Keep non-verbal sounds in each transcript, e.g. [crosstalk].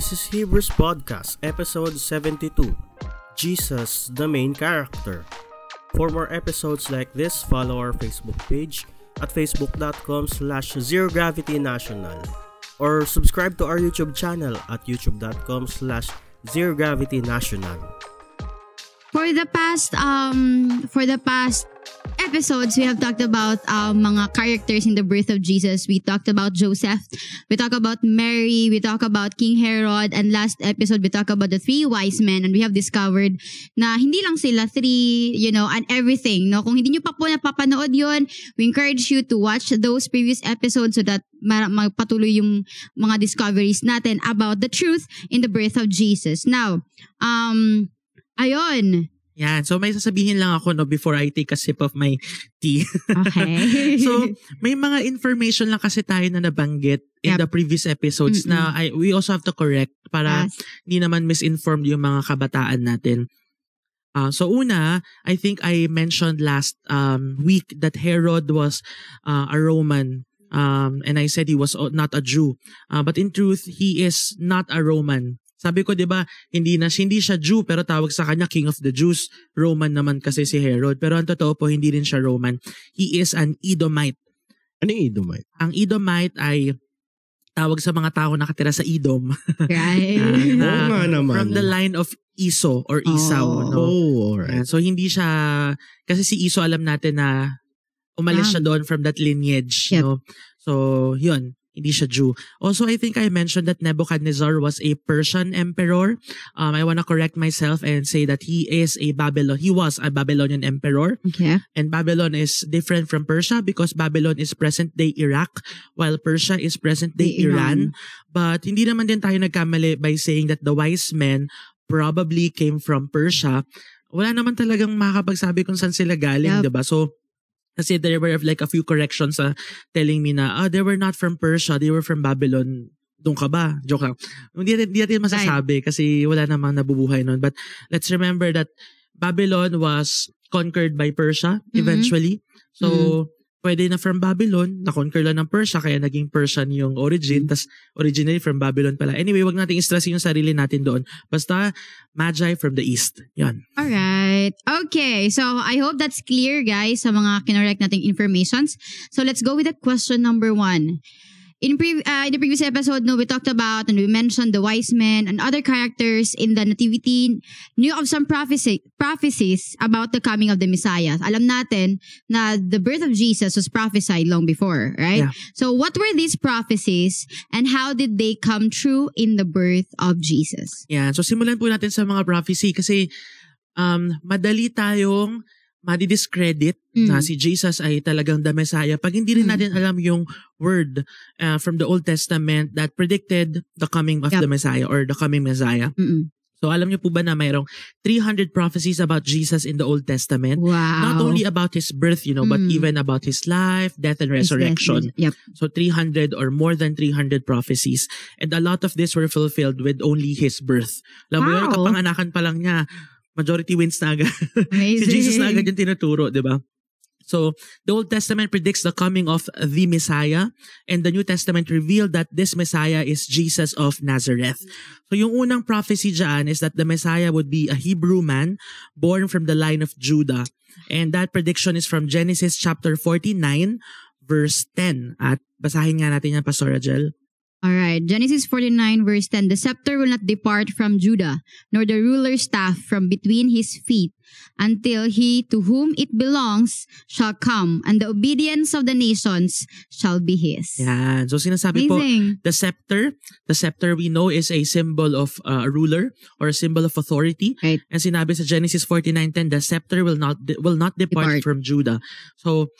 This is Hebrews Podcast, episode 72 Jesus, the main character. For more episodes like this, follow our Facebook page at facebook.com slash zerogravitynational or subscribe to our YouTube channel at youtube.com slash zerogravitynational. For the past um for the past episodes we have talked about um, mga characters in the birth of Jesus. We talked about Joseph, we talked about Mary, we talked about King Herod, and last episode we talked about the three wise men and we have discovered na hindi lang sila three, you know, and everything. No, kung hindi niyo pa po napapanood 'yon, we encourage you to watch those previous episodes so that magpatuloy yung mga discoveries natin about the truth in the birth of Jesus. Now, um Ayun. Yan. So may sasabihin lang ako no before I take a sip of my tea. Okay. [laughs] so may mga information lang kasi tayo na nabanggit in Yep. the previous episodes Mm-mm. na I, we also have to correct para Yes. hindi naman misinformed yung mga kabataan natin. Uh, so una, I think I mentioned last um, week that Herod was uh, a Roman um, and I said he was not a Jew. Uh, but in truth, he is not a Roman. Sabi ko 'di ba, hindi na hindi siya Jew pero tawag sa kanya King of the Jews. Roman naman kasi si Herod. Pero ang totoo po hindi rin siya Roman. He is an Edomite. Ano yung Edomite? Ang Edomite ay tawag sa mga tao nakatira sa Edom. [laughs] right. Oo nga naman. From the line of Iso or Esau. Oh. No? Oh, alright. So hindi siya kasi si Iso alam natin na umalis Ah. siya doon from that lineage, Yep. no. So, 'yun, hindi siya Jew. Also, I think I mentioned that Nebuchadnezzar was a Persian emperor. Um, I want to correct myself and say that he is a Babylon. He was a Babylonian emperor. Okay. And Babylon is different from Persia because Babylon is present-day Iraq while Persia is present-day The Iran. But hindi naman din tayo nagkamali by saying that the wise men probably came from Persia. Wala naman talagang makakapagsabi kung saan sila galing, Yup. 'di ba? So kasi there were like a few corrections uh, telling me na, ah, they were not from Persia, they were from Babylon. Doon ka ba? Joke lang. Hindi natin, hindi natin masasabi kasi wala namang nabubuhay noon. But let's remember that Babylon was conquered by Persia Mhm. eventually. So, Mhm. Pwede na from Babylon, na-conquer lang ng Persia, kaya naging Persian yung origin, tas originally from Babylon pala. Anyway, wag nating stressin yung sarili natin doon. Basta, Magi from the East. Yan. All right. Okay. So I hope that's clear, guys, sa mga kinorek nating informations. So let's go with the question number one. In, pre- uh, in the previous episode, no, we talked about and we mentioned the wise men and other characters in the nativity knew of some prophecy, prophecies about the coming of the Messiah. Alam natin na the birth of Jesus was prophesied long before, right? Yeah. So what were these prophecies and how did they come true in the birth of Jesus? Yan. So, simulan po natin sa mga prophecy kasi um, madali tayong madidiscredit Mm. na si Jesus ay talagang the Messiah pag hindi rin Mm. natin alam yung word uh, from the Old Testament that predicted the coming of Yep. the Messiah or the coming Messiah. Mm-mm. So alam niyo po ba na mayroong 300 prophecies about Jesus in the Old Testament? Wow. Not only about his birth, you know, but Mm. even about his life, death, and resurrection. Yep. So 300 or more than 300 prophecies. And a lot of this were fulfilled with only his birth. Alam mo yun, Wow. kapanganakan pa lang niya, majority wins na agad. [laughs] Si Jesus na agad yung tinuturo, di ba? So, the Old Testament predicts the coming of the Messiah and the New Testament revealed that this Messiah is Jesus of Nazareth. So, yung unang prophecy dyan is that the Messiah would be a Hebrew man born from the line of Judah. And that prediction is from Genesis chapter 49 verse 10. At basahin nga natin yan, Pastor Rajel. All right. Genesis 49 verse 10. The scepter will not depart from Judah, nor the ruler's staff from between his feet, until he to whom it belongs shall come, and the obedience of the nations shall be his. Yan. So, sinasabi po, Amazing. the scepter, the scepter we know is a symbol of uh, a ruler or a symbol of authority. Right. And sinabi sa Genesis 49:10, the scepter will not will not Depart. depart, from Judah. So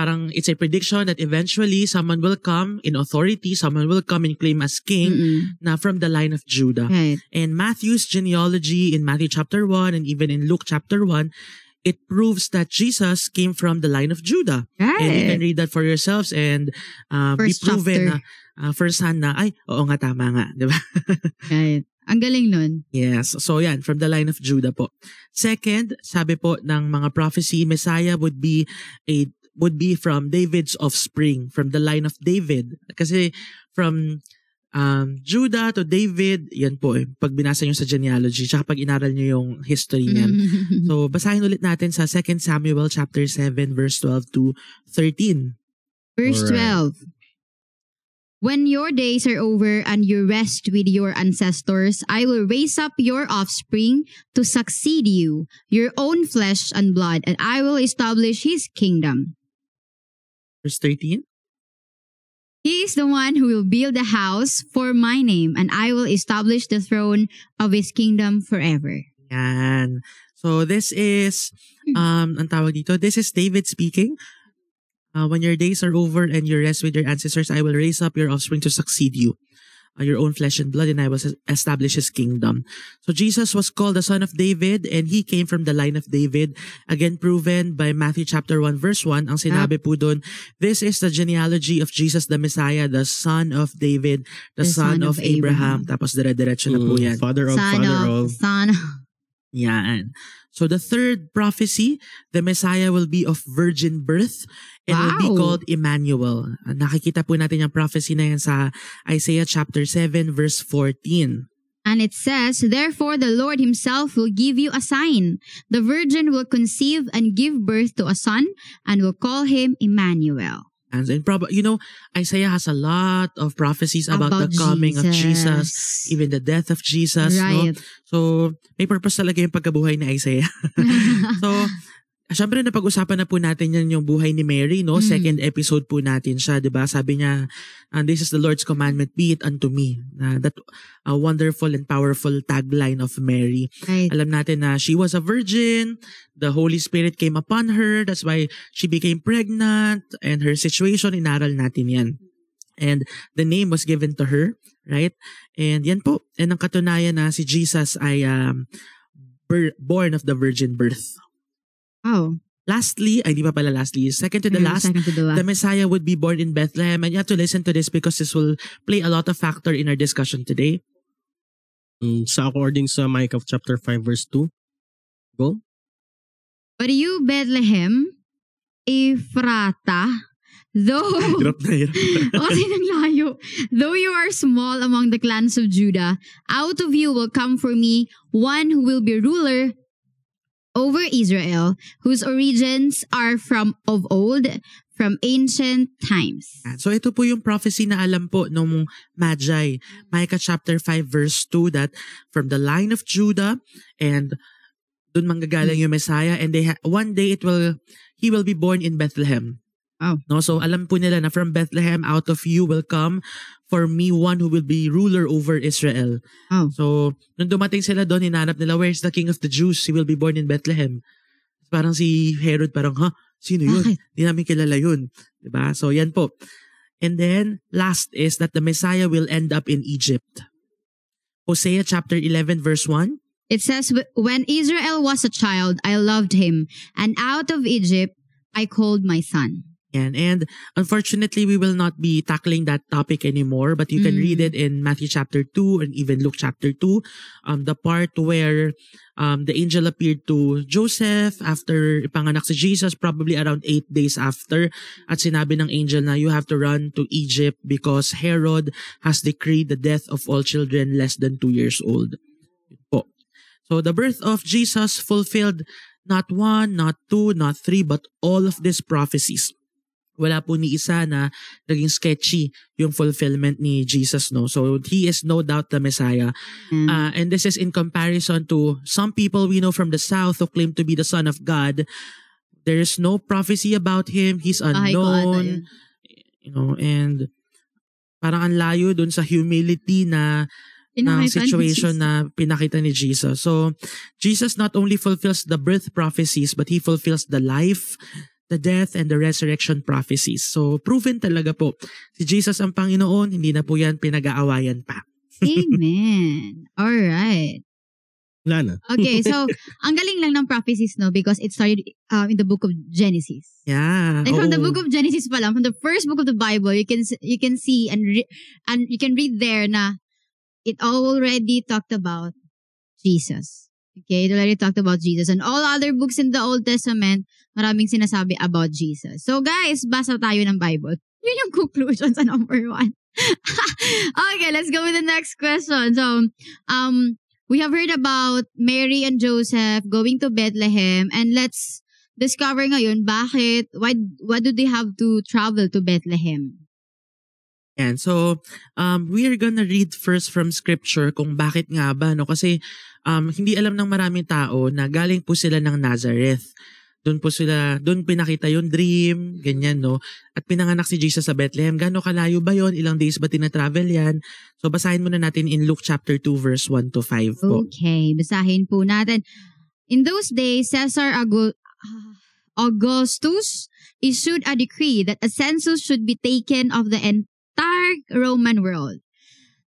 parang it's a prediction that eventually someone will come in authority, someone will come and claim as king Mm-mm. na from the line of Judah. Right. And Matthew's genealogy in Matthew chapter 1 and even in Luke chapter 1, it proves that Jesus came from the line of Judah. And you can Right. read that for yourselves and uh, be First proven chapter. na uh, first hand na, ay, oo nga, tama nga. Di ba? [laughs] Right. Ang galing nun. yes. So yan, from the line of Judah po. Second, sabi po ng mga prophecy, Messiah would be a would be from David's offspring, from the line of David. Kasi from um, Judah to David, yan po eh, pag binasa nyo sa genealogy, tsaka pag inaral nyo yung history niyan. [laughs] So, basahin ulit natin sa 2 Samuel chapter 7 verse 12 to 13. Verse Alright. 12. When your days are over and you rest with your ancestors, I will raise up your offspring to succeed you, your own flesh and blood, and I will establish his kingdom. Verse 13. He is the one who will build a house for my name, and I will establish the throne of his kingdom forever. Yan. So, this is, um, ang tawag dito, this is David speaking. Uh, when your days are over and you rest with your ancestors, I will raise up your offspring to succeed you. Uh, your own flesh and blood, and I will establish his kingdom. So Jesus was called the son of David, and he came from the line of David. Again, proven by Matthew chapter 1, verse 1. Ang sinabi po dun, this is the genealogy of Jesus the Messiah, the son of David, the, son, of, Abraham. Tapos dire-diretso na po yan. Father of, Son father of, of. son Yan. So the third prophecy, the Messiah will be of virgin birth and will be Wow. called Emmanuel. Ah, Nakikita po natin yung prophecy na yan sa Isaiah chapter 7 verse 14. And it says, Therefore the Lord himself will give you a sign. The virgin will conceive and give birth to a son, and will call him Emmanuel. And and prob- you know, Isaiah has a lot of prophecies about, the coming of Jesus, even the death of Jesus. No? Right. So, may purpose talaga yung pagkabuhay ni Isaiah. [laughs] so, syempre napag-usapan na po natin yan yung buhay ni Mary, no? Mm. Second episode po natin siya, 'di ba? Sabi niya, and this is the Lord's commandment, be it unto me. Na that a wonderful and powerful tagline of Mary. right. Alam natin na she was a virgin, the Holy Spirit came upon her, that's why she became pregnant, and her situation, inaral natin yan. And the name was given to her, right? And yan po, and ang katunayan na si Jesus ay um, born of the virgin birth. Oh. Lastly, ay di pa pala lastly, second to the last, Second to the last. the Messiah would be born in Bethlehem. And you have to listen to this because this will play a lot of factor in our discussion today. Mm, sa according sa Micah chapter 5 verse 2. Go. But you, Bethlehem, Ephrata, though... [laughs] Hirap na hirap. [laughs] Kasi nang layo. Though you are small among the clans of Judah, out of you will come for me one who will be ruler over Israel, whose origins are from of old, from ancient times. So ito po yung prophecy na alam po nung Magi. Micah chapter 5 verse 2 that from the line of Judah and dun manggagaling yung Messiah and they ha- one day it will he will be born in Bethlehem. Oh. No, so alam po nila na from Bethlehem out of you will come for me one who will be ruler over Israel. Oh. So nung dumating sila doon hinanap nila where's the king of the Jews? He will be born in Bethlehem. Parang si Herod parang ha sino yun? Bakit? Di namin kilala yun. 'Di ba? So yan po. And then last is that the Messiah will end up in Egypt. Hosea chapter 11 verse 1. It says, When Israel was a child, I loved him, and out of Egypt I called my son. Yan. And unfortunately, we will not be tackling that topic anymore, but you can Mm. read it in Matthew chapter 2 and even Luke chapter 2. Um, the part where um, the angel appeared to Joseph after ipanganak si Jesus, probably around eight days after. At sinabi ng angel na you have to run to Egypt because Herod has decreed the death of all children less than two years old. Po. So the birth of Jesus fulfilled not one, not two, not three, but all of these prophecies wala po ni isa na naging sketchy yung fulfillment ni Jesus no? So he is no doubt the Messiah. And uh, and this is in comparison to some people we know from the south who claim to be the son of God. There is no prophecy about him. He's yun. unknown you know and parang ang layo dun sa humility na ng situation na pinakita ni Jesus. So, Jesus not only fulfills the birth prophecies, but He fulfills the life, the death, and the resurrection prophecies. So, proven talaga po. Si Jesus ang Panginoon, hindi na po yan pinag-aawayan pa. Amen. [laughs] All right. Wala na. Okay, so [laughs] ang galing lang ng prophecies no because it started um, in the book of Genesis. Yeah. And from the oo. book of Genesis pa lang, from the first book of the Bible, you can you can see and re- and you can read there na it already talked about Jesus. Okay, it already talked about Jesus. And all other books in the Old Testament, maraming sinasabi about Jesus. So guys, basa tayo ng Bible. [laughs] Yun yung conclusion sa number one. [laughs] okay, let's go with the next question. So, um, we have heard about Mary and Joseph going to Bethlehem and let's discover ngayon bakit why why do they have to travel to Bethlehem? And so, um, we are gonna read first from scripture kung bakit nga ba, no? Kasi um, hindi alam ng maraming tao na galing po sila ng Nazareth. Doon po sila, doon pinakita yung dream, ganyan, no? At pinanganak si Jesus sa Bethlehem. Gano'ng kalayo ba yon Ilang days ba tina-travel yan? So, basahin muna natin in Luke chapter 2, verse 1 to 5 po. Okay, basahin po natin. In those days, Caesar Augustus issued a decree that a census should be taken of the entire Roman world.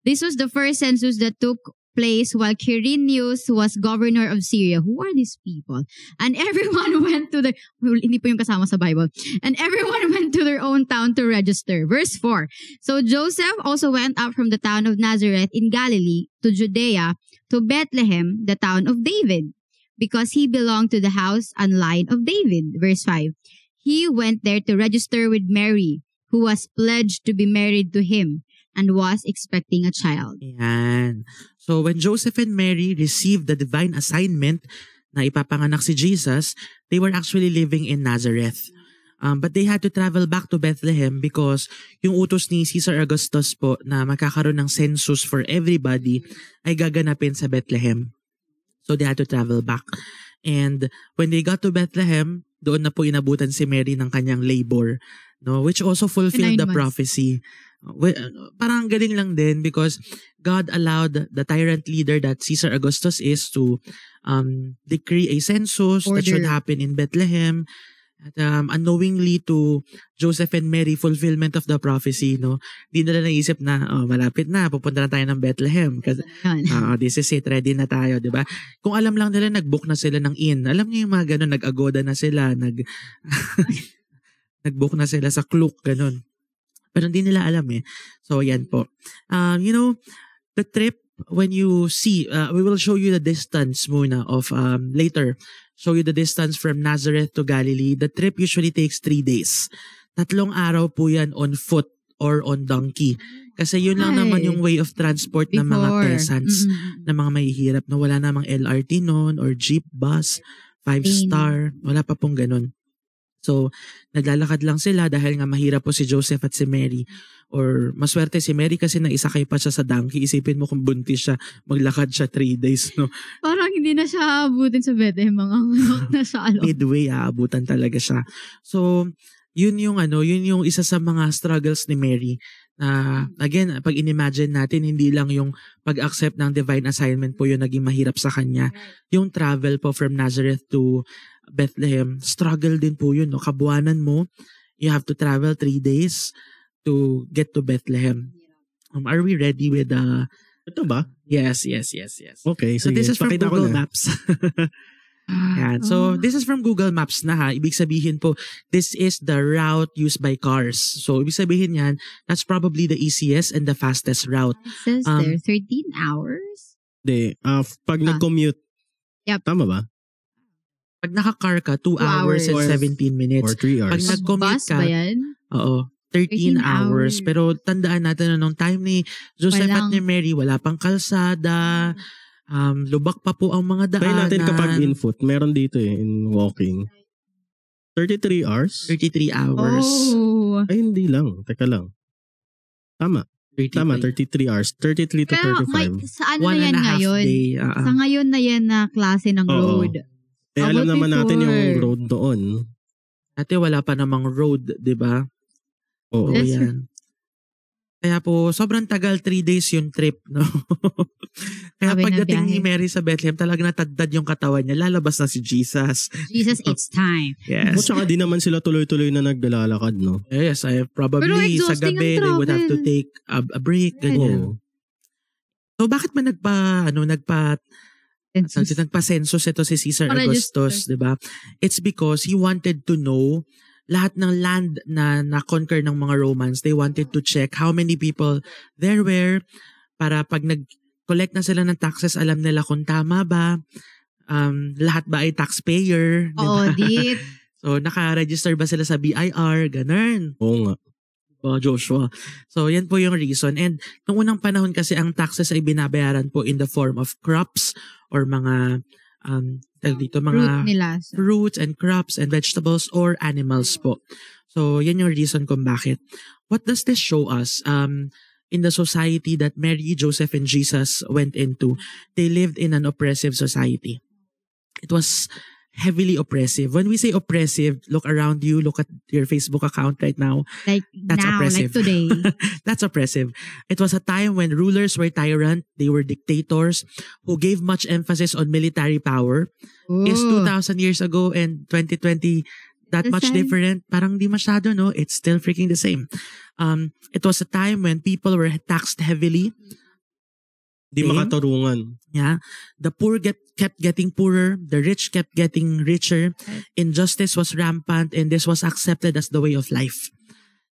This was the first census that took place while Quirinius was governor of Syria. Who are these people? And everyone [laughs] went to the, hindi po yung kasama sa Bible. And everyone [laughs] went to their own town to register. Verse 4. So Joseph also went up from the town of Nazareth in Galilee to Judea to Bethlehem, the town of David, because he belonged to the house and line of David. Verse 5. He went there to register with Mary, who was pledged to be married to him and was expecting a child. Ayan. So when Joseph and Mary received the divine assignment na ipapanganak si Jesus, they were actually living in Nazareth. Um, but they had to travel back to Bethlehem because yung utos ni Caesar Augustus po na magkakaroon ng census for everybody ay gaganapin sa Bethlehem. So they had to travel back. And when they got to Bethlehem, doon na po inabutan si Mary ng kanyang labor, no? which also fulfilled the months. prophecy. Well, parang ang galing lang din because God allowed the tyrant leader that Caesar Augustus is to um, decree a census that should Order. happen in Bethlehem. At um, unknowingly to Joseph and Mary, fulfillment of the prophecy, no? Di nila naisip na, oh, malapit na, pupunta na tayo ng Bethlehem. Kasi, ah, this is it, ready na tayo, di ba? Kung alam lang nila, nag-book na sila ng inn. Alam niyo yung mga ganun, nag-agoda na sila, nag, [laughs] nag-book na sila sa Klook, ganun. Pero hindi nila alam eh. So, yan po. Um, you know, the trip, when you see, uh, we will show you the distance muna of, um, later, show you the distance from Nazareth to Galilee. The trip usually takes three days. Tatlong araw po yan on foot or on donkey. Kasi yun lang Ay. naman yung way of transport ng mga Before. peasants Mm-mm. na mga mahihirap na wala namang LRT noon or jeep, bus, five Train. star, wala pa pong ganun. So, naglalakad lang sila dahil nga mahirap po si Joseph at si Mary. Or maswerte si Mary kasi naisakay pa siya sa donkey. Isipin mo kung buntis siya, maglakad siya three days, no? Parang hindi na siya abutin sa Bethlehem. Mga na siya. Ano. Midway, aabutan talaga siya. So, yun yung ano, yun yung isa sa mga struggles ni Mary na again, pag inimagine natin, hindi lang yung pag-accept ng divine assignment po yung naging mahirap sa kanya. Yung travel po from Nazareth to Bethlehem, struggle din po yun. No? Kabuanan mo, you have to travel three days to get to Bethlehem. Um, are we ready with the... Ito ba? Yes, yes, yes, yes. Okay, So sige. this is from Pakita Google. Maps. [laughs] Yan. So, this is from Google Maps na ha. Ibig sabihin po, this is the route used by cars. So, ibig sabihin yan, that's probably the easiest and the fastest route. It says Um, there, 13 hours? Hindi. ah, pag Ah. nag-commute. Yep. Tama ba? Pag naka-car ka, 2 Two hours, and hours. 17 minutes. Or 3 Pag hours? nag-commute Bus ka, ba yan? oo, 13, 13 hours. hours. Pero tandaan natin na nung time ni Joseph at Walang- ni Mary, wala pang kalsada, um, lubak pa po ang mga Try daanan. natin kapag in foot. Meron dito eh, in walking. 33 hours? 33 hours. Oh. Ay, hindi lang. Teka lang. Tama. 33. Tama, 33 hours. 33 to Kaya 35. may, sa ano One na yan and a half ngayon? day. ah. Sa ngayon na yan na klase ng Oo. road. eh, alam naman natin yung before? road doon. Dati wala pa namang road, di ba? Oo. Oo, That's yan. Kaya po, sobrang tagal, three days yung trip, no? [laughs] Kaya Sabi pagdating ni. Mary sa Bethlehem, talaga natagdad yung katawan niya. Lalabas na si Jesus. Jesus, [laughs] it's time. At Yes. saka di naman sila tuloy-tuloy na naglalakad, no? Yes, I probably sa gabi, they would have to take a, a break, ganyan. Oo. So, bakit ba nagpa, ano, nagpa, Census. Nagpa nagpa-census ito si Caesar Pa-register. Augustus, di ba? It's because he wanted to know lahat ng land na na-conquer ng mga Romans. They wanted to check how many people there were para pag nag-collect na sila ng taxes, alam nila kung tama ba, um, lahat ba ay taxpayer, Oo, ba? di. [laughs] So, naka-register ba sila sa BIR, ganun. Oo nga. po, Joshua. So, yan po yung reason. And nung unang panahon kasi ang taxes ay binabayaran po in the form of crops or mga um, dito, mga nila. So, fruits and crops and vegetables or animals po. So, yan yung reason kung bakit. What does this show us? Um, in the society that Mary, Joseph, and Jesus went into, they lived in an oppressive society. It was heavily oppressive. When we say oppressive, look around you, look at your Facebook account right now. like That's now, oppressive. like today. [laughs] That's oppressive. It was a time when rulers were tyrant, they were dictators who gave much emphasis on military power. Is Ooh. 2,000 years ago and 2020 that The much same. different? Parang di masyado, no? It's still freaking the same. Um, it was a time when people were taxed heavily. Di Okay. makatarungan. Yeah. The poor get, kept getting poorer. The rich kept getting richer. Injustice was rampant and this was accepted as the way of life.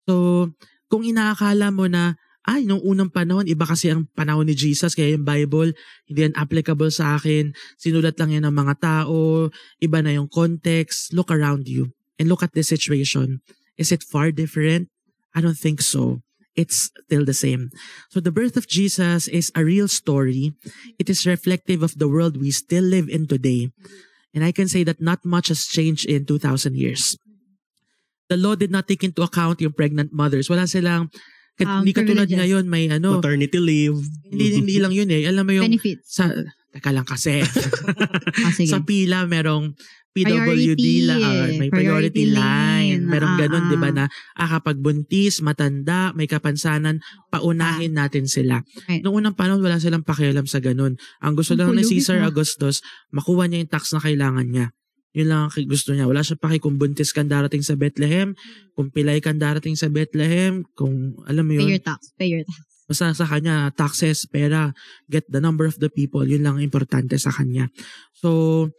So, kung inaakala mo na, ay, nung unang panahon, iba kasi ang panahon ni Jesus, kaya yung Bible, hindi yan applicable sa akin, sinulat lang yan ng mga tao, iba na yung context, look around you and look at the situation. Is it far different? I don't think so. It's still the same. So the birth of Jesus is a real story. It is reflective of the world we still live in today. And I can say that not much has changed in 2,000 years. The law did not take into account yung pregnant mothers. Wala silang, Um, hindi katulad ngayon may ano, Maternity leave. hindi, hindi lang yun eh. Alam mo yung Benefits. sa, teka lang kasi. [laughs] Ah, sige. sa pila merong PWD Priority, la, ah, may priority, Priority line. lane. Merong Ah, ganun, ah. 'di ba na ah, kapag buntis, matanda, may kapansanan, paunahin natin sila. Right. Noong unang panahon wala silang pakialam sa ganun. Ang gusto Ang lang ni Caesar na. Augustus, makuha niya yung tax na kailangan niya. Yun lang ang gusto niya. Wala siya paki kung buntis kang darating sa Bethlehem, kung pilay kang darating sa Bethlehem, kung alam mo Pay yun. your tax. Pay your tax. Basta sa kanya, taxes, pera, get the number of the people, yun lang ang importante sa kanya. So,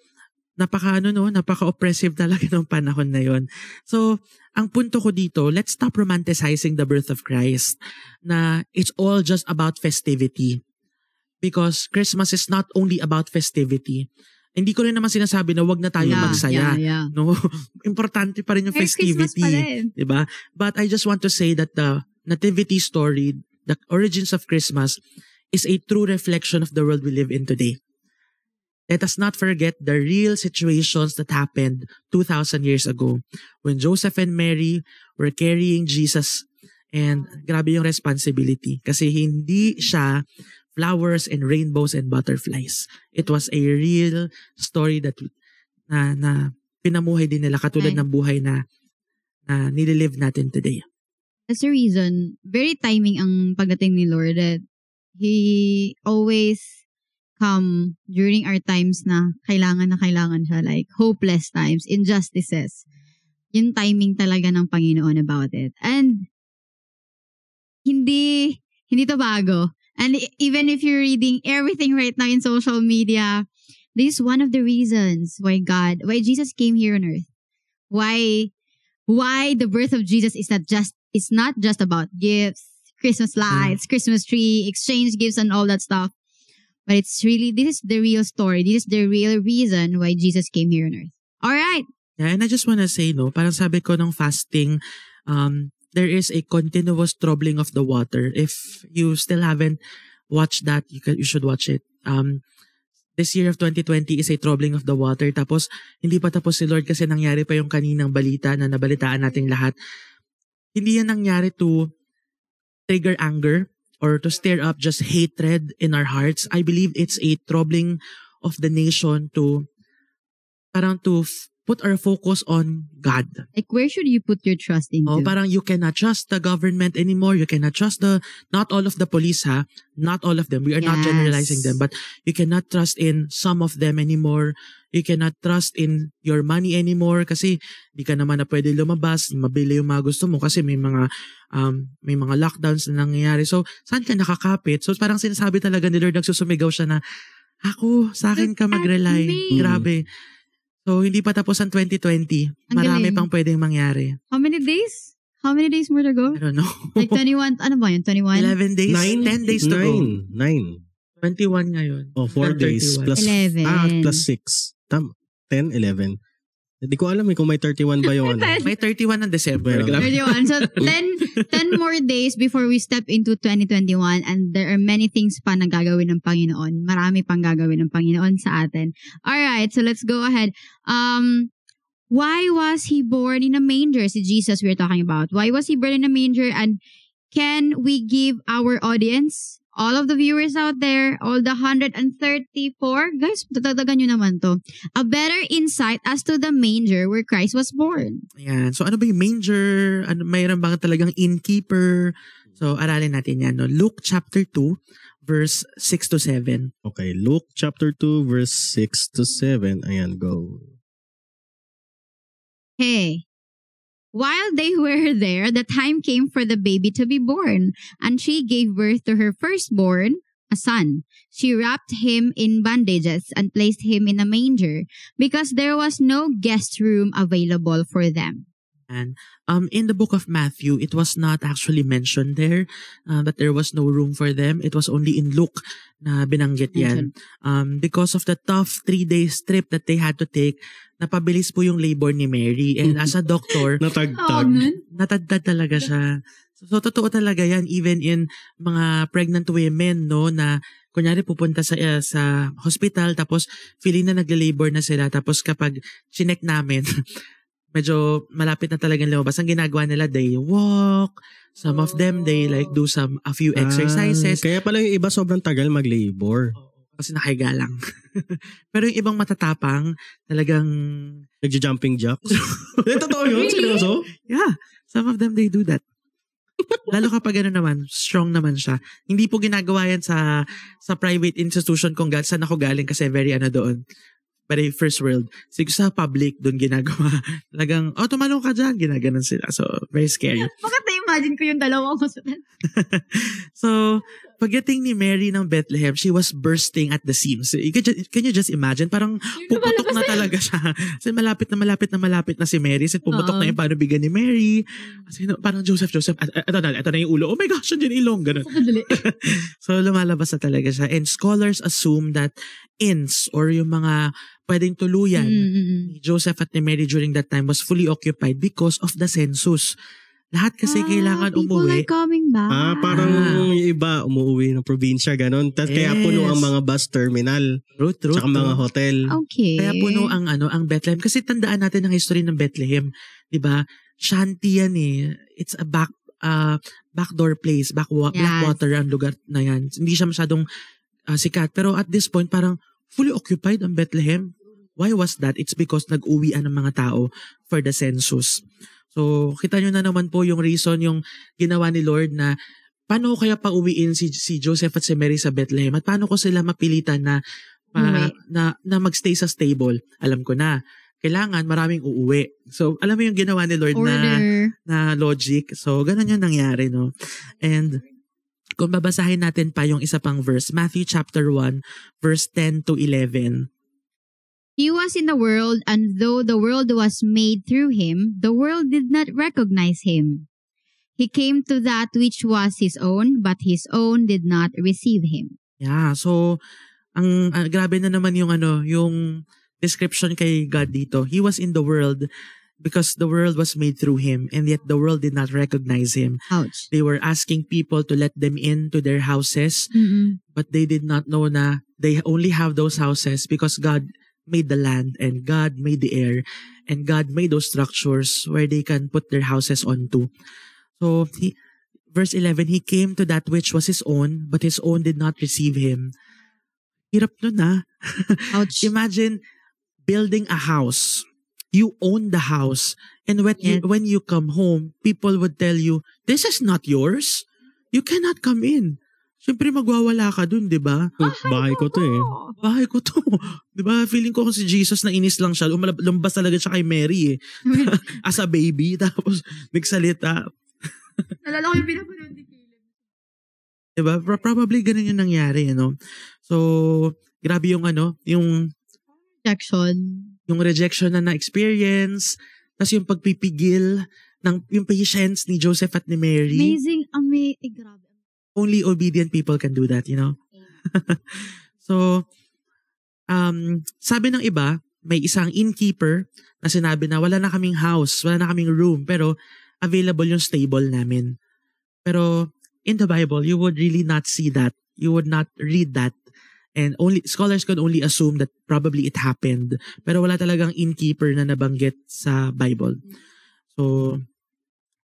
napaka ano no, napaka-oppressive talaga [laughs] ng panahon na yon. So, ang punto ko dito, let's stop romanticizing the birth of Christ na it's all just about festivity. Because Christmas is not only about festivity. Hindi ko rin naman sinasabi na wag na tayo yeah, magsaya. Yeah, yeah. No, [laughs] importante pa rin yung Merry festivity. rin. Diba? But I just want to say that the nativity story, the origins of Christmas, is a true reflection of the world we live in today. Let us not forget the real situations that happened 2,000 years ago when Joseph and Mary were carrying Jesus and grabe yung responsibility kasi hindi siya flowers and rainbows and butterflies. It was a real story that na, na pinamuhay din nila katulad Right. ng buhay na na nililive natin today. That's the reason, very timing ang pagdating ni Lord that He always come during our times na kailangan na kailangan siya, like hopeless times, injustices. Yung timing talaga ng Panginoon about it. And hindi, hindi to bago. And e- even if you're reading everything right now in social media, this is one of the reasons why God, why Jesus came here on earth. Why why the birth of Jesus is not just it's not just about gifts, Christmas lights, Christmas tree, exchange gifts and all that stuff. But it's really this is the real story. This is the real reason why Jesus came here on earth. All right. Yeah, and I just wanna say, no, parang sabi ko ng fasting, um, there is a continuous troubling of the water. If you still haven't watched that, you, can, you should watch it. Um, this year of 2020 is a troubling of the water. Tapos, hindi pa tapos si Lord kasi nangyari pa yung kaninang balita na nabalitaan nating lahat. Hindi yan nangyari to trigger anger or to stir up just hatred in our hearts. I believe it's a troubling of the nation to parang to f- put our focus on God. Like where should you put your trust into? Oh, parang you cannot trust the government anymore. You cannot trust the not all of the police ha, not all of them. We are not Yes. generalizing them, but you cannot trust in some of them anymore you cannot trust in your money anymore kasi di ka naman na pwede lumabas, mabili yung mga gusto mo kasi may mga um, may mga lockdowns na nangyayari. So, saan ka nakakapit? So, parang sinasabi talaga ni Lord, nagsusumigaw siya na, ako, sa akin ka mag-rely. Mm. Grabe. So, hindi pa tapos ang 2020. Ang Marami galing. pang pwedeng mangyari. How many days? How many days more to go? I don't know. like 21, ano ba yun? 21? 11 days? 9? 10 days to 9, go. 9. 21 ngayon. Oh, 4 days 31. plus 11. Ah, plus 6. Tam, 10, 11. Hindi ko alam eh kung may 31 ba yung [laughs] may 31 ng December. So, [laughs] 10, 10 more days before we step into 2021 and there are many things pa na gagawin ng Panginoon. Marami pang gagawin ng Panginoon sa atin. Alright, so let's go ahead. Um, why was he born in a manger? Si Jesus we're talking about. Why was he born in a manger and can we give our audience all of the viewers out there, all the 134, guys, tatagdagan nyo naman to, a better insight as to the manger where Christ was born. Ayan. So ano ba yung manger? Ano, mayroon bang talagang innkeeper? So aralin natin yan. No? Luke chapter 2 verse 6 to 7. Okay, Luke chapter 2 verse 6 to 7. Ayan, go. Hey, while they were there, the time came for the baby to be born, and she gave birth to her firstborn, a son. She wrapped him in bandages and placed him in a manger because there was no guest room available for them. And um, in the book of Matthew, it was not actually mentioned there uh, that there was no room for them. It was only in Luke na binanggit yan. Um, because of the tough three days trip that they had to take, napabilis po yung labor ni Mary. And as a doctor, [laughs] Natagtag. natadtad talaga siya. So, so, totoo talaga yan even in mga pregnant women no na kunyari pupunta sa uh, sa hospital tapos feeling na nagle-labor na sila tapos kapag chinek namin [laughs] medyo malapit na talagang lumabas ang ginagawa nila they walk some of them they like do some a few exercises Ah, kaya pala yung iba sobrang tagal mag-labor. Kasi nakahiga lang [laughs] pero yung ibang matatapang talagang Nagja-jumping jacks. [laughs] Eh, totoo yun? Seryoso? Yeah, some of them they do that. Lalo kapag ano naman, strong naman siya. Hindi po ginagawa yan sa sa private institution kung gal saan ako galing kasi very ano doon. Very first world. Siguro sa public doon ginagawa. [laughs] Talagang, oh, tumalong ka dyan. Ginaganon sila. So, very scary. Bakit na-imagine ko yung dalawang hospital? [laughs] So, pagdating ni Mary ng Bethlehem, she was bursting at the seams. You can, ju- can you just imagine? Parang puputok na talaga siya. [laughs] Kasi malapit na malapit na malapit na si Mary. Kasi pumutok Oo. na yung paano bigyan ni Mary. Kasi no, parang Joseph, Joseph, ito na, ito na yung ulo. Oh my gosh, andyan yung ilong. Ganun. [laughs] So, lumalabas na talaga siya. And scholars assume that inns or yung mga pwedeng tuluyan Mm-mm. ni Joseph at ni Mary during that time was fully occupied because of the census. Lahat kasi Ah, kailangan people umuwi. are coming back. Ah, parang Ah. yung iba umuwi ng probinsya, ganun. Tas kaya Yes. puno ang mga bus terminal. True, true, Tsaka mga hotel. Okay. Kaya puno ang ano, ang Bethlehem kasi tandaan natin ang history ng Bethlehem, 'di ba? Shanty yan eh. It's a back uh, backdoor place, back wa- Yes. backwater ang lugar na yan. Hindi siya masyadong uh, sikat pero at this point parang fully occupied ang Bethlehem. Why was that? It's because nag-uwian ng mga tao for the census. So, kita nyo na naman po yung reason, yung ginawa ni Lord na paano kaya pauwiin si, si Joseph at si Mary sa Bethlehem at paano ko sila mapilitan na ma- na, na magstay sa stable. Alam ko na. Kailangan maraming uuwi. So, alam mo yung ginawa ni Lord na, Order. na logic. So, ganun yung nangyari, no? And, kung babasahin natin pa yung isa pang verse, Matthew chapter 1, verse 10 to 11. He was in the world, and though the world was made through him, the world did not recognize him. He came to that which was his own, but his own did not receive him. Yeah, so ang ah, grabe na naman yung ano, yung description kay God dito. He was in the world because the world was made through him and yet the world did not recognize him. Ouch. They were asking people to let them into their houses, Mm-mm. but they did not know na they only have those houses because God made the land and God made the air and God made those structures where they can put their houses onto. So he, verse 11, he came to that which was his own, but his own did not receive him. Hirap nun ah. [laughs] Imagine building a house. You own the house. And when, you, Yes. when you come home, people would tell you, this is not yours. You cannot come in. Siyempre magwawala ka dun, di ba? Bahay ko to eh. Bahay ko to. [laughs] Di ba? Feeling ko kung si Jesus na inis lang siya. Lumbas talaga siya kay Mary eh. [laughs] As a baby. [laughs] Tapos nagsalita. Nalala ko yung pinapanood ni Caleb. Di ba? Pro- Probably ganun yung nangyari, ano? So, grabe yung ano, yung Rejection. yung rejection na na-experience, tapos yung pagpipigil ng yung patience ni Joseph at ni Mary. Amazing. Ama- eh, grabe. Only obedient people can do that, you know? [laughs] so, um, sabi ng iba, may isang innkeeper na sinabi na wala na kaming house, wala na kaming room, pero available yung stable namin. Pero in the Bible, you would really not see that. You would not read that. And only scholars can only assume that probably it happened. Pero wala talagang innkeeper na nabanggit sa Bible. So,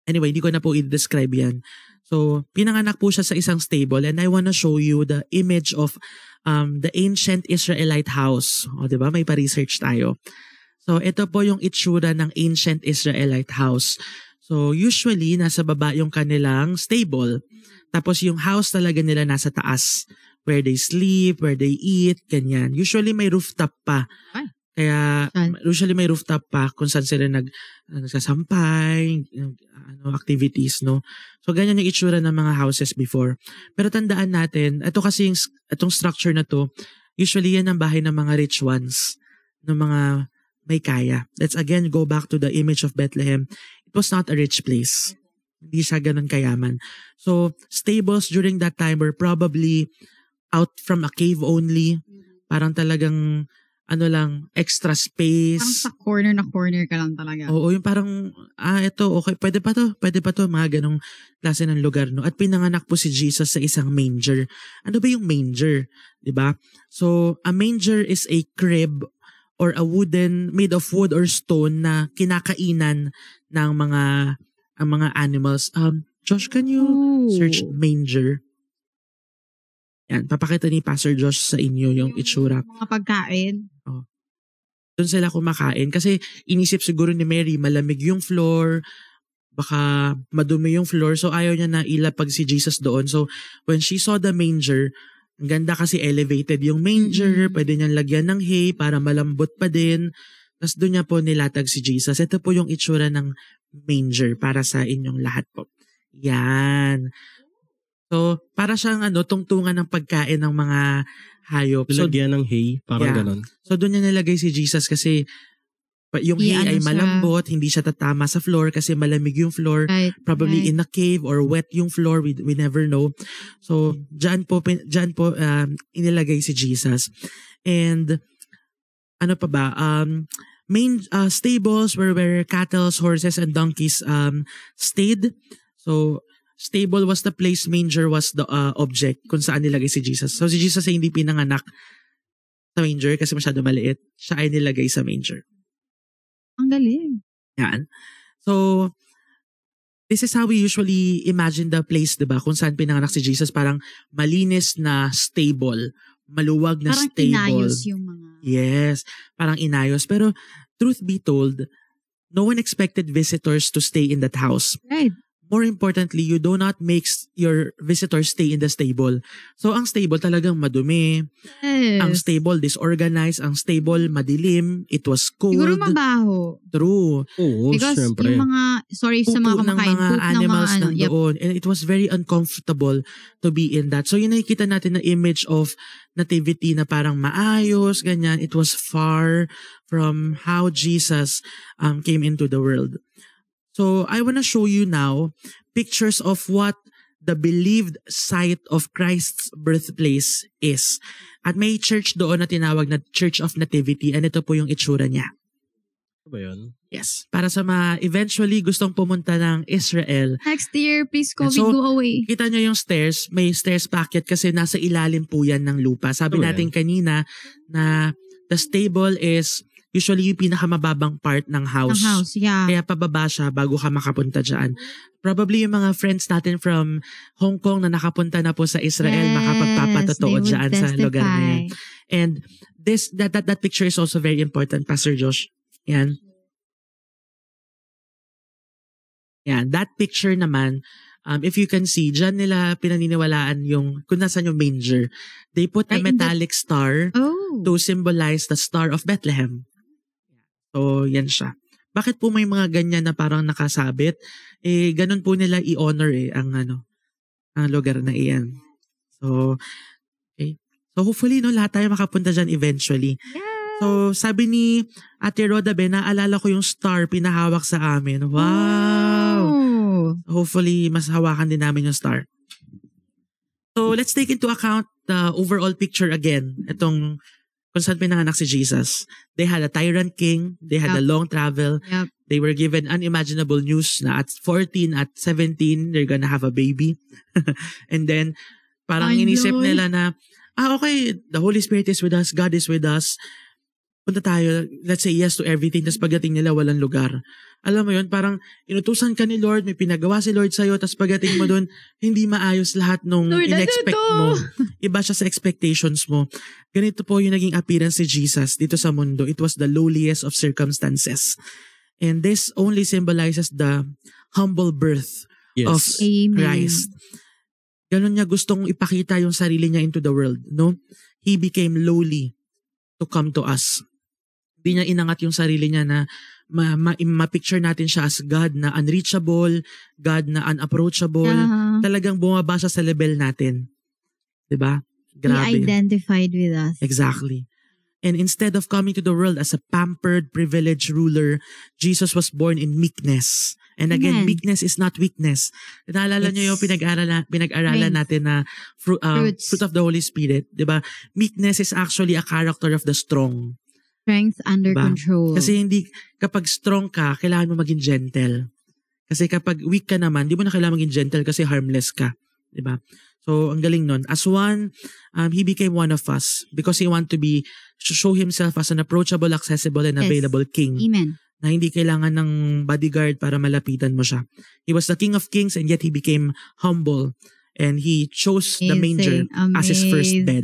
anyway, hindi ko na po i-describe yan. So, pinanganak po siya sa isang stable and I wanna show you the image of um, the ancient Israelite house. O, di ba? May pa-research tayo. So, ito po yung itsura ng ancient Israelite house. So, usually, nasa baba yung kanilang stable. Tapos, yung house talaga nila nasa taas. Where they sleep, where they eat, ganyan. Usually, may rooftop pa. Ay. Kaya, usually may rooftop pa kung saan sila nag, nagsasampay, ano, activities, no? So, ganyan yung itsura ng mga houses before. Pero tandaan natin, ito kasi yung, itong structure na to, usually yan ang bahay ng mga rich ones, ng mga may kaya. Let's again go back to the image of Bethlehem. It was not a rich place. Hindi siya ganun kayaman. So, stables during that time were probably out from a cave only. Parang talagang, ano lang, extra Parang space. sa corner na corner ka lang talaga. Oo, yung parang, ah, ito, okay, pwede pa to, pwede pa to, mga ganong klase ng lugar, no? At pinanganak po si Jesus sa isang manger. Ano ba yung manger? ba? So, a manger is a crib or a wooden, made of wood or stone na kinakainan ng mga, ang mga animals. Um, Josh, can you Ooh. search manger? Yan, papakita ni Pastor Josh sa inyo yung itsura Mga pagkain. doon sila kumakain. Kasi inisip siguro ni Mary, malamig yung floor, baka madumi yung floor. So ayaw niya na ilapag si Jesus doon. So when she saw the manger, ang ganda kasi elevated yung manger, Mm-mm. pwede niyang lagyan ng hay para malambot pa din. Tapos doon niya po nilatag si Jesus. Ito po yung itsura ng manger para sa inyong lahat po. Yan. So, para siyang ano, tungtungan ng pagkain ng mga hayop. So, Lagyan ng hay, parang Yeah. ganon. So doon niya nilagay si Jesus kasi yung hay ano ay siya. malambot, hindi siya tatama sa floor kasi malamig yung floor. Right. Probably right. in a cave or wet yung floor, we, we never know. So dyan po, dyan po um, inilagay si Jesus. And ano pa ba? Um, main uh, stables were where cattle, horses, and donkeys um, stayed. So stable was the place, manger was the uh, object kung saan nilagay si Jesus. So si Jesus ay hindi pinanganak sa manger kasi masyado maliit. Siya ay nilagay sa manger. Ang galing. Yan. So, this is how we usually imagine the place, di ba? Kung saan pinanganak si Jesus, parang malinis na stable, maluwag na Parang stable. inayos yung mga... Yes, parang inayos. Pero, truth be told, no one expected visitors to stay in that house. Right. More importantly, you do not make your visitors stay in the stable. So, ang stable talagang madumi. Yes. Ang stable disorganized. Ang stable madilim. It was cold. Siguro mabaho. True. Oo, Because syempre. yung mga, sorry sa mga pupo ng kumakain, mga poop ng animals mga ano. Yep. nandoon. And it was very uncomfortable to be in that. So yun nakikita natin na image of nativity na parang maayos, ganyan. It was far from how Jesus um, came into the world. So I want to show you now pictures of what the believed site of Christ's birthplace is. At may church doon na tinawag na Church of Nativity and ito po yung itsura niya. Ano ba yun? Yes. Para sa mga eventually gustong pumunta ng Israel, Next year, please COVID So, go away. kita nyo yung stairs, may stairs packet kasi nasa ilalim po yan ng lupa. Sabi Oh, natin kanina na the stable is usually yung pinakamababang part ng house. Ng house, yeah. Kaya pababa siya bago ka makapunta dyan. Probably yung mga friends natin from Hong Kong na nakapunta na po sa Israel, Yes, makapagpapatotoo dyan sa lugar na yan. testify. And this that, that that picture is also very important, Pastor Josh. Yan. Yan, that picture naman, um, if you can see, dyan nila pinaniniwalaan yung, kung nasan yung manger. They put a in the- metallic star Oh. to symbolize the Star of Bethlehem. So, yan siya. Bakit po may mga ganyan na parang nakasabit? Eh, ganun po nila i-honor eh, ang ano, ang lugar na iyan. So, okay. So, hopefully, no, lahat tayo makapunta dyan eventually. Yeah. So, sabi ni Ate Roda Ben, naalala ko yung star pinahawak sa amin. Wow! Oh. Hopefully, mas hawakan din namin yung star. So, let's take into account the overall picture again. Itong kung saan pinanganak si Jesus. They had a tyrant king, they had a Yep. long travel, Yep. they were given unimaginable news na at 14, at 17, they're gonna have a baby. [laughs] and then, parang Ay, inisip Lord. nila na, ah, okay, the Holy Spirit is with us, God is with us. Punta tayo, let's say yes to everything, tapos pagdating nila, walang lugar. Alam mo yun, parang inutusan ka ni Lord, may pinagawa si Lord sa'yo, tapos pagdating mo dun, [laughs] hindi maayos lahat nung Lord, ano in-expect mo. [laughs] Iba siya sa expectations mo. Ganito po yung naging appearance si Jesus dito sa mundo. It was the lowliest of circumstances. And this only symbolizes the humble birth of Yes. Amen. Christ. Ganon niya gustong ipakita yung sarili niya into the world, no? He became lowly to come to us. Hindi niya inangat yung sarili niya na ma- ma- ma-picture natin siya as God na unreachable, God na unapproachable. Yeah. Talagang bumaba siya sa level natin. 'Di ba? He Grabe. identified with us. Exactly. And instead of coming to the world as a pampered, privileged ruler, Jesus was born in meekness. And again, Amen. meekness is not weakness. Naalala niyo yung pinag-aralan, pinag-aralan natin na fruit, uh, Fruits. fruit of the Holy Spirit. di ba? Meekness is actually a character of the strong. Strength under Diba? control. Kasi hindi, kapag strong ka, kailangan mo maging gentle. Kasi kapag weak ka naman, di mo na kailangan maging gentle kasi harmless ka. Di ba? So, ang galing nun. As one, um, he became one of us because he want to be, to show himself as an approachable, accessible, and Yes. available king Amen. na hindi kailangan ng bodyguard para malapitan mo siya. He was the king of kings and yet he became humble and he chose the manger Amazing. as his first bed.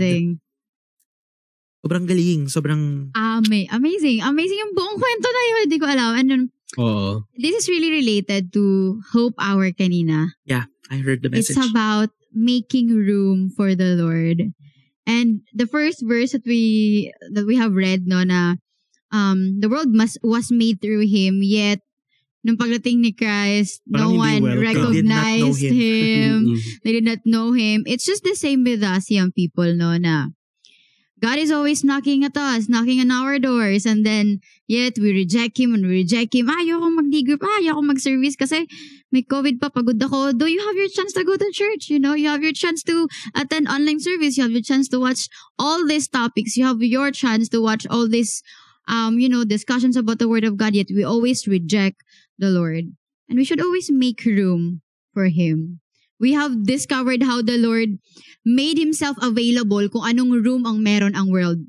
Sobrang galing, sobrang Ama- amazing. Amazing yung buong kwento na yun. Hindi ko alam. And then, Oo. this is really related to Hope Hour kanina. I heard the message. It's about making room for the Lord. And the first verse that we that we have read no na um the world must was made through him yet nung pagdating ni Christ no Parang hindi one welcome. recognized They know him. [laughs] Mm-mm. They did not know him. It's just the same with us young people no na God is always knocking at us, knocking on our doors, and then yet we reject Him and we reject Him. Ah, ayoko mag-group, ah, ayoko mag-service kasi may COVID pa, pagod ako. Do you have your chance to go to church? You know, you have your chance to attend online service. You have your chance to watch all these topics. You have your chance to watch all these, um, you know, discussions about the Word of God. Yet we always reject the Lord, and we should always make room for Him. We have discovered how the Lord made Himself available kung anong room ang meron ang world.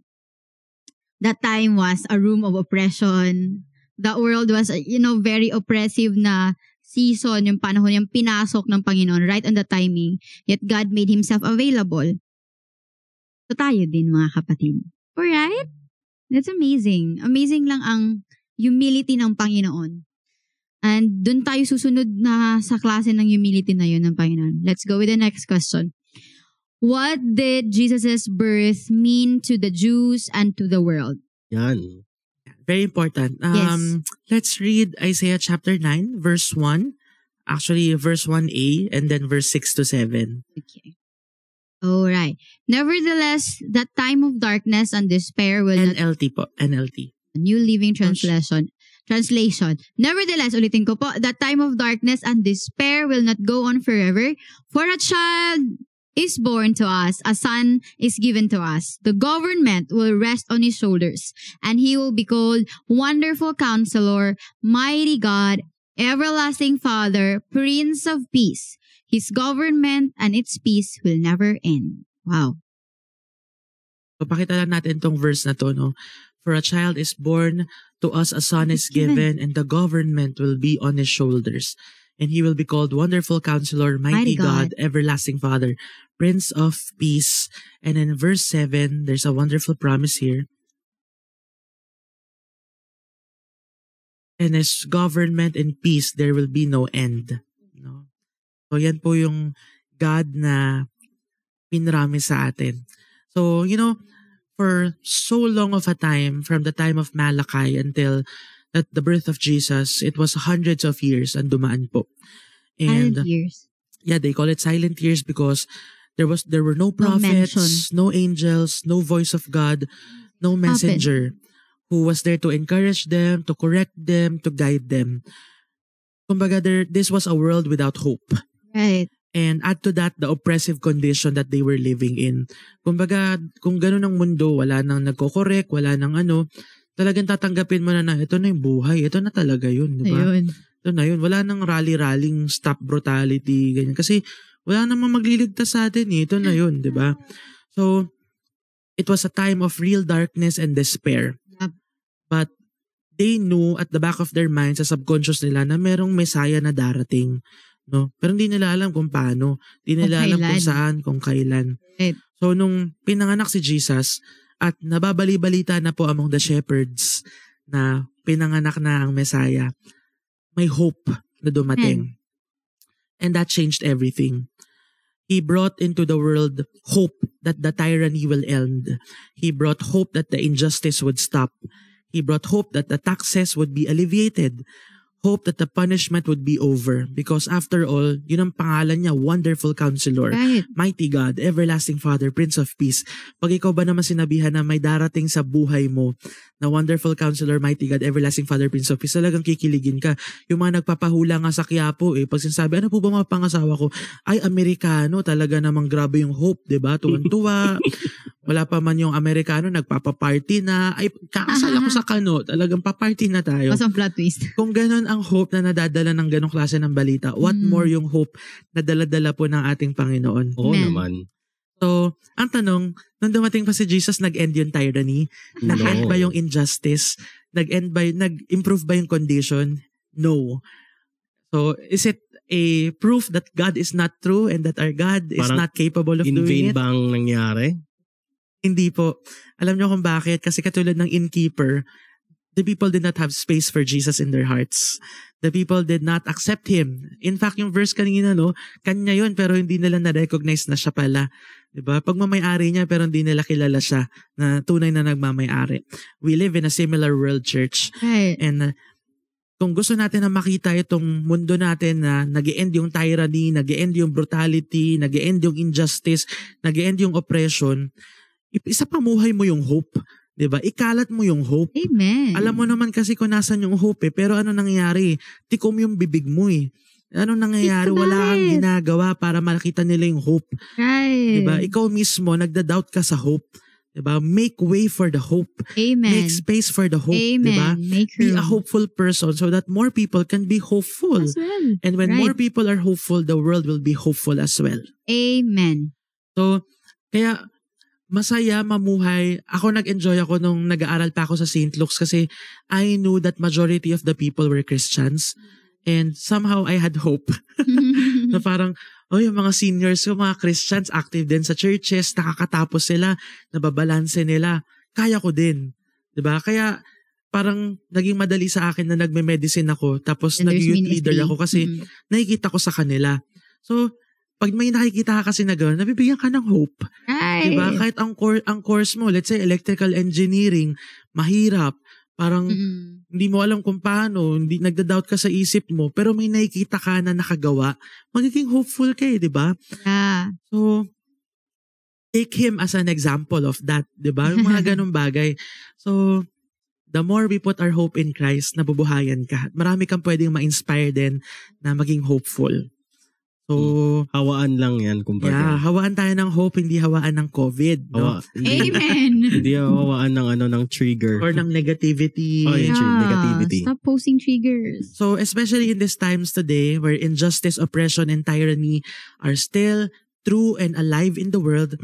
That time was a room of oppression. That world was, you know, very oppressive na season, yung panahon yung pinasok ng Panginoon right on the timing. Yet God made Himself available. So tayo din mga kapatid. Alright? That's amazing. Amazing lang ang humility ng Panginoon. And dun tayo susunod na sa klase ng humility na yun ng Panginoon. Let's go with the next question. What did Jesus' birth mean to the Jews and to the world? Yan. Very important. Um, Let's read Isaiah chapter 9, verse 1. Actually, verse 1a and then verse 6 to 7. Okay. All right. Nevertheless, that time of darkness and despair will not NLT po. NLT. New Living Translation. Translation. Nevertheless, ulitin ko po, that time of darkness and despair will not go on forever, for a child is born to us, a son is given to us. The government will rest on his shoulders, and he will be called Wonderful Counselor, Mighty God, Everlasting Father, Prince of Peace. His government and its peace will never end. Wow. So, pakita lang natin tong verse na to, no? For a child is born, to us a son is given, and the government will be on his shoulders. And he will be called Wonderful Counselor, Mighty, Mighty God, God. Everlasting Father, Prince of Peace. And in verse 7, there's a wonderful promise here. And his government and peace, there will be no end. No? So yan po yung God na pinrami sa atin. So, you know, for so long of a time, from the time of Malachi until at the birth of Jesus, it was hundreds of years and dumaan po. And Silent years. yeah, they call it silent years because there was there were no No prophets, no, angels, no voice of God, no messenger who was there to encourage them, to correct them, to guide them. Kumbaga, there, this was a world without hope. Right. And add to that, the oppressive condition that they were living in. Kumbaga, kung ganun ang mundo, wala nang nagko-correct, wala nang ano, talagang tatanggapin mo na na, ito na yung buhay, ito na talaga yun, di ba? Ayun. Ito na yun, wala nang rally-rallying stop brutality, ganyan. Kasi wala namang magliligtas sa atin eh, ito na yun, di ba? So, it was a time of real darkness and despair. Yep. But they knew at the back of their minds, sa subconscious nila, na merong Messiah na darating. No? Pero hindi nila alam kung paano. Hindi nila Kung alam kung saan, kung kailan. Right. So, nung pinanganak si Jesus, at nababali-balita na po among the shepherds na pinanganak na ang Messiah, may hope na dumating. And that changed everything. He brought into the world hope that the tyranny will end. He brought hope that the injustice would stop. He brought hope that the taxes would be alleviated. Hope that the punishment would be over. Because after all, yun ang pangalan niya, Wonderful Counselor. Right. Mighty God, Everlasting Father, Prince of Peace. Pag ikaw ba naman sinabihan na may darating sa buhay mo na Wonderful Counselor, Mighty God, Everlasting Father, Prince of Peace, talagang kikiligin ka. Yung mga nagpapahula nga sa Quiapo eh, pag sinasabi, ano po ba mga pangasawa ko? Ay, Amerikano, talaga namang grabe yung hope, di ba? Tuwan-tuwa. [laughs] Wala pa man yung Amerikano, nagpapaparty na. Ay, kakasal ako sa kano. Talagang paparty na tayo. Ang plot twist. [laughs] Kung ganun ang hope na nadadala ng ganong klase ng balita, what Mm. more yung hope na daladala po ng ating Panginoon? Oo Amen. naman. So, ang tanong, nung dumating pa si Jesus, nag-end yung tyranny? Nag-end No. ba yung injustice? Nag-end ba, nag-improve ba yung condition? No. So, is it a proof that God is not true and that our God is Parang not capable of In doing vain it? bang nangyari? Hindi po. Alam niyo kung bakit? Kasi katulad ng innkeeper, the people did not have space for Jesus in their hearts. The people did not accept Him. In fact, yung verse kanina, no, kanya yun, pero hindi nila na-recognize na siya pala. 'Di ba? Pagmamayari niya, pero hindi nila kilala siya na tunay na nagmamayari. We live in a similar world, church. Right. And uh, kung gusto natin na makita itong mundo natin na nag end yung tyranny, nag end yung brutality, nag end yung injustice, nag end yung oppression, isa pamuhay mo yung hope. 'di ba? Ikalat mo yung hope. Amen. Alam mo naman kasi kung nasan yung hope eh, pero ano nangyayari? Tikom yung bibig mo eh. Ano nangyayari? About Wala kang ginagawa para makita nila yung hope. Right. 'Di ba? Ikaw mismo nagda-doubt ka sa hope. 'Di ba? Make way for the hope. Amen. Make space for the hope, 'di ba? Be a hopeful person so that more people can be hopeful. As well. And when Right. more people are hopeful, the world will be hopeful as well. Amen. So, kaya masaya mamuhay. Ako nag-enjoy ako nung nag-aaral pa ako sa St. Luke's kasi I knew that majority of the people were Christians. And somehow I had hope [laughs] na parang, oh, yung mga seniors ko, mga Christians, active din sa churches, nakakatapos sila, nababalanse nila. Kaya ko din. 'Di ba Kaya parang naging madali sa akin na nagme-medicine ako tapos nag-youth leader ako kasi Mm. nakikita ko sa kanila. So, pag may nakikita ka kasi na gano'n, nabibigyan ka ng hope. Right. Diba? Kahit ang, cour- ang course mo, let's say electrical engineering, mahirap. Parang Mm. hindi mo alam kung paano, hindi nagda-doubt ka sa isip mo, pero may nakikita ka na nakagawa, magiging hopeful ka eh, di ba? Yeah. So, take him as an example of that, di ba? Yung mga [laughs] ganong bagay. So, the more we put our hope in Christ, nabubuhayan ka. Marami kang pwedeng ma-inspire din na maging hopeful. So, Hawaan lang yan, kumbaga. yeah, hawaan tayo ng hope, hindi hawaan ng COVID, no? Hawa, hindi, Amen. [laughs] hindi hawaan ng ano ng trigger. Or ng negativity. Oh, yeah. True, negativity. Stop posting triggers. So, especially in these times today where injustice, oppression, and tyranny are still true and alive in the world,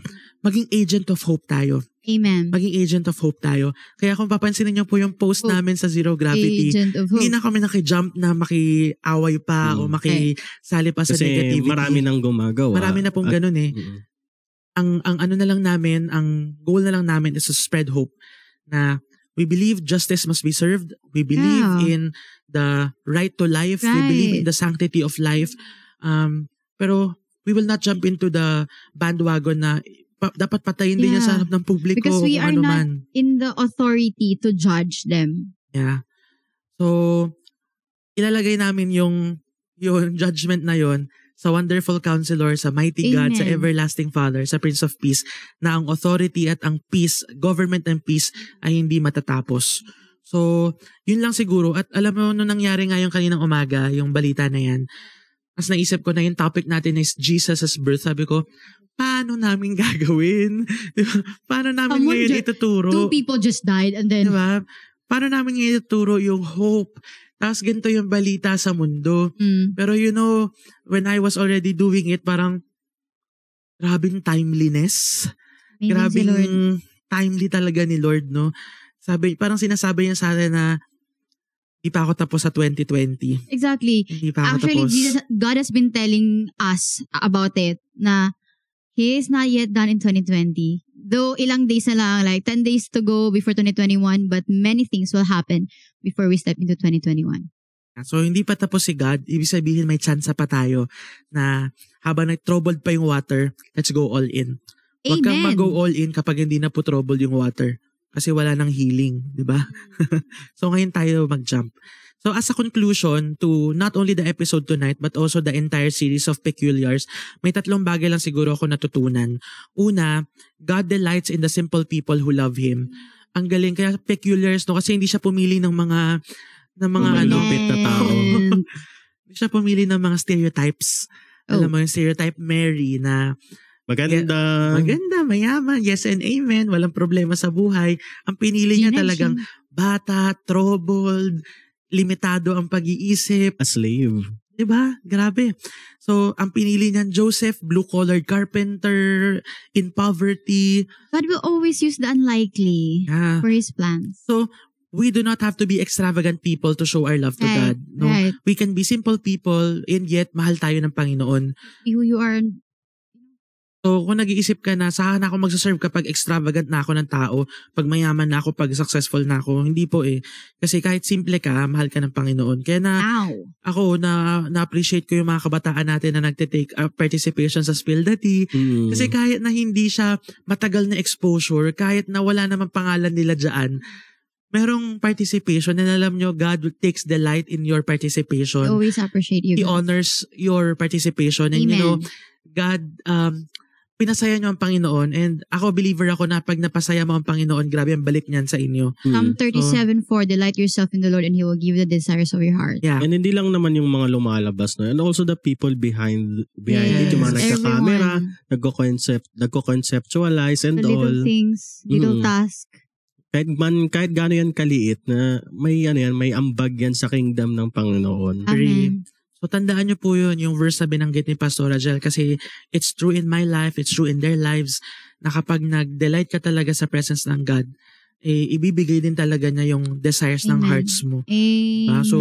maging agent of hope tayo. Amen. Maging agent of hope tayo. Kaya kung papansinin niyo po yung post Hope. namin sa Zero Gravity, hindi na kami nakijump na makiaway pa o Hmm. makisali pa sa Kasi negativity. marami nang gumagawa. Marami na pong At- ganun eh. Mm. ang ang ano na lang namin, ang goal na lang namin is to spread hope na we believe justice must be served. We believe Yeah. in the right to life. We believe in Right. the sanctity of life. Um, pero we will not jump into the bandwagon na pa- dapat patayin din yan sa Yeah. harap ng publiko Because we are ano not- man. In the authority to judge them. Yeah. So, ilalagay namin yung yung [laughs] judgment na yon sa wonderful counselor, sa mighty God, sa Amen. everlasting Father, sa Prince of Peace, na ang authority at ang peace, government and peace ay hindi matatapos. So, yun lang siguro. At alam mo, nung nangyari nga yung kaninang umaga, yung balita na yan, Tapos naisip ko na yung topic natin is Jesus' birth. Sabi ko, paano namin [laughs] gagawin? Di ba? Paano namin Someone ngayon ju- ituturo? Two people just died and then Di ba? Paano namin ngayon ituturo yung hope? Tapos ganito yung balita sa mundo. Mm. Pero you know, when I was already doing it, parang grabing timeliness. Si Grabing timely talaga ni Lord, no? Sabi, parang sinasabi niya sa atin na hindi pa ako tapos sa 2020. Exactly. Hindi pa ako Actually, tapos. Jesus, God has been telling us about it na He is not yet done in 2020. Though ilang days na lang, like 10 days to go before 2021, but many things will happen before we step into 2021. So, hindi pa tapos si God. Ibig sabihin, may chance pa tayo na habang nag-troubled pa yung water, let's go all in. Huwag kang mag-go all in kapag hindi na po troubled yung water. Kasi wala nang healing, di ba? [laughs] so ngayon tayo mag-jump. So as a conclusion to not only the episode tonight but also the entire series of Peculiars, may tatlong bagay lang siguro ako natutunan. Una, God delights in the simple people who love Him. Ang galing kaya Peculiars no kasi hindi siya pumili ng mga ng mga Amen. ano na tao. [laughs] hindi siya pumili ng mga stereotypes. Oh. Alam mo yung stereotype Mary na Maganda. Maganda, mayaman, yes and amen, walang problema sa buhay. Ang pinili niya talagang Gina. bata, troubled, limitado ang pag-iisip. A slave. 'Di ba? Grabe. So, ang pinili niyan, Joseph, blue-collar carpenter, in poverty. God will always use the unlikely Yeah. for His plans. So, we do not have to be extravagant people to show our love to Right, God. No? right. We can be simple people and yet mahal tayo ng Panginoon. Be who you are. So, kung nag-iisip ka na, saan ako magsaserve kapag extravagant na ako ng tao, pag mayaman na ako, pag successful na ako, hindi po eh. Kasi kahit simple ka, mahal ka ng Panginoon. Kaya na, Ow. ako, na, na-appreciate ko yung mga kabataan natin na nagtitake uh, participation sa Spill the Tea. Mm. Kasi kahit na hindi siya matagal na exposure, kahit na wala namang pangalan nila dyan, merong participation and alam nyo, God takes delight in your I participation. always appreciate you. He guys. honors your participation. And you know, Amen. God, um, pinasaya nyo ang Panginoon and ako believer ako na pag napasaya mo ang Panginoon, grabe ang balik niyan sa inyo. Mm. Psalm 37:4 Delight yourself in the Lord and He will give you the desires of your heart. Yeah. And hindi lang naman yung mga lumalabas no and also the people behind behind it yung mga Yes, nagka-camera, nagko-concept, nagko-conceptualize and The little all. things, little Mm. task. Kahit man kahit gaano yan kaliit na may ano yan, may ambag yan sa kingdom ng Panginoon. Amen. So tandaan nyo po yun, yung verse na binanggit ni Pastor Rajel kasi it's true in my life, it's true in their lives na kapag nag-delight ka talaga sa presence ng God, eh, ibibigay din talaga niya yung desires ng Amen. hearts mo. Amen. Ah, so,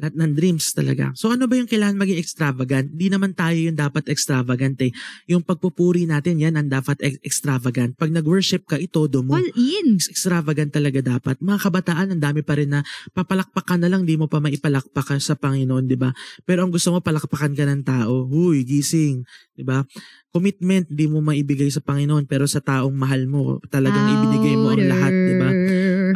Lahat ng dreams talaga. So ano ba yung kailangan maging extravagant? Di naman tayo yung dapat extravagant eh. Yung pagpupuri natin, yan ang dapat ex- extravagant. Pag nag-worship ka, itodo mo. All in. extravagant talaga dapat. Mga kabataan, ang dami pa rin na papalakpak ka na lang, di mo pa maipalakpak ka sa Panginoon, di ba? Pero ang gusto mo, palakpakan ka ng tao. Huy, gising, di ba? Commitment, di mo maibigay sa Panginoon, pero sa taong mahal mo, talagang ibinigay mo ang lahat, di ba?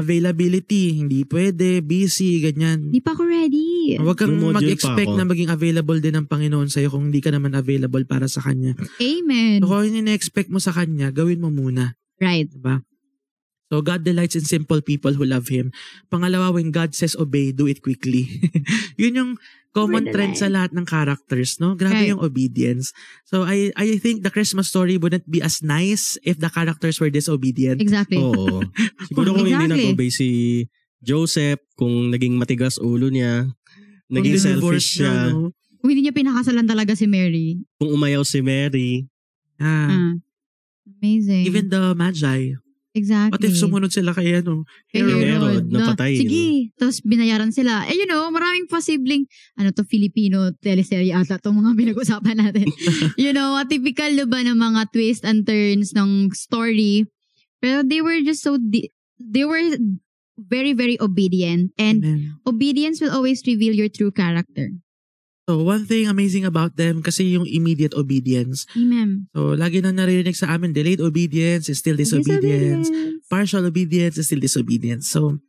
Availability, hindi pwede, busy, ganyan. Hindi pa ako ready. Huwag kang Yung module mag-expect pa ako. na maging available din ng Panginoon sa'yo kung hindi ka naman available para sa Kanya. Amen. So kung yun yung expect mo sa Kanya, gawin mo muna. Right. Diba? So God delights in simple people who love Him. Pangalawa, when God says obey, do it quickly. [laughs] Yun yung common trend sa lahat ng characters, no? Grabe Right. yung obedience. So I I think the Christmas story wouldn't be as nice if the characters were disobedient. Exactly. Oo. [laughs] Siguro kung hindi Exactly. nag-obey si Joseph, kung naging matigas ulo niya, naging Kung selfish siya, no? Kung hindi niya pinakasalan talaga si Mary. kung umayaw si Mary, Ah, Ah. Amazing. even the Magi. Exactly. What if sumunod sila kay ano? Kay Herod? Herod, na, napatayin. Sige. Tapos binayaran sila. Eh, you know, maraming posibleng, ano to, Filipino teleserye ata itong mga [laughs] pinag-usapan natin. [laughs] you know, a typical ba ng mga twist and turns ng story. Pero they were just so, di- they were very, very obedient. And Amen. obedience will always reveal your true character. So one thing amazing about them kasi yung immediate obedience. Amen. So lagi na naririnig sa amin, delayed obedience is still disobedience. partial obedience is still disobedience. So,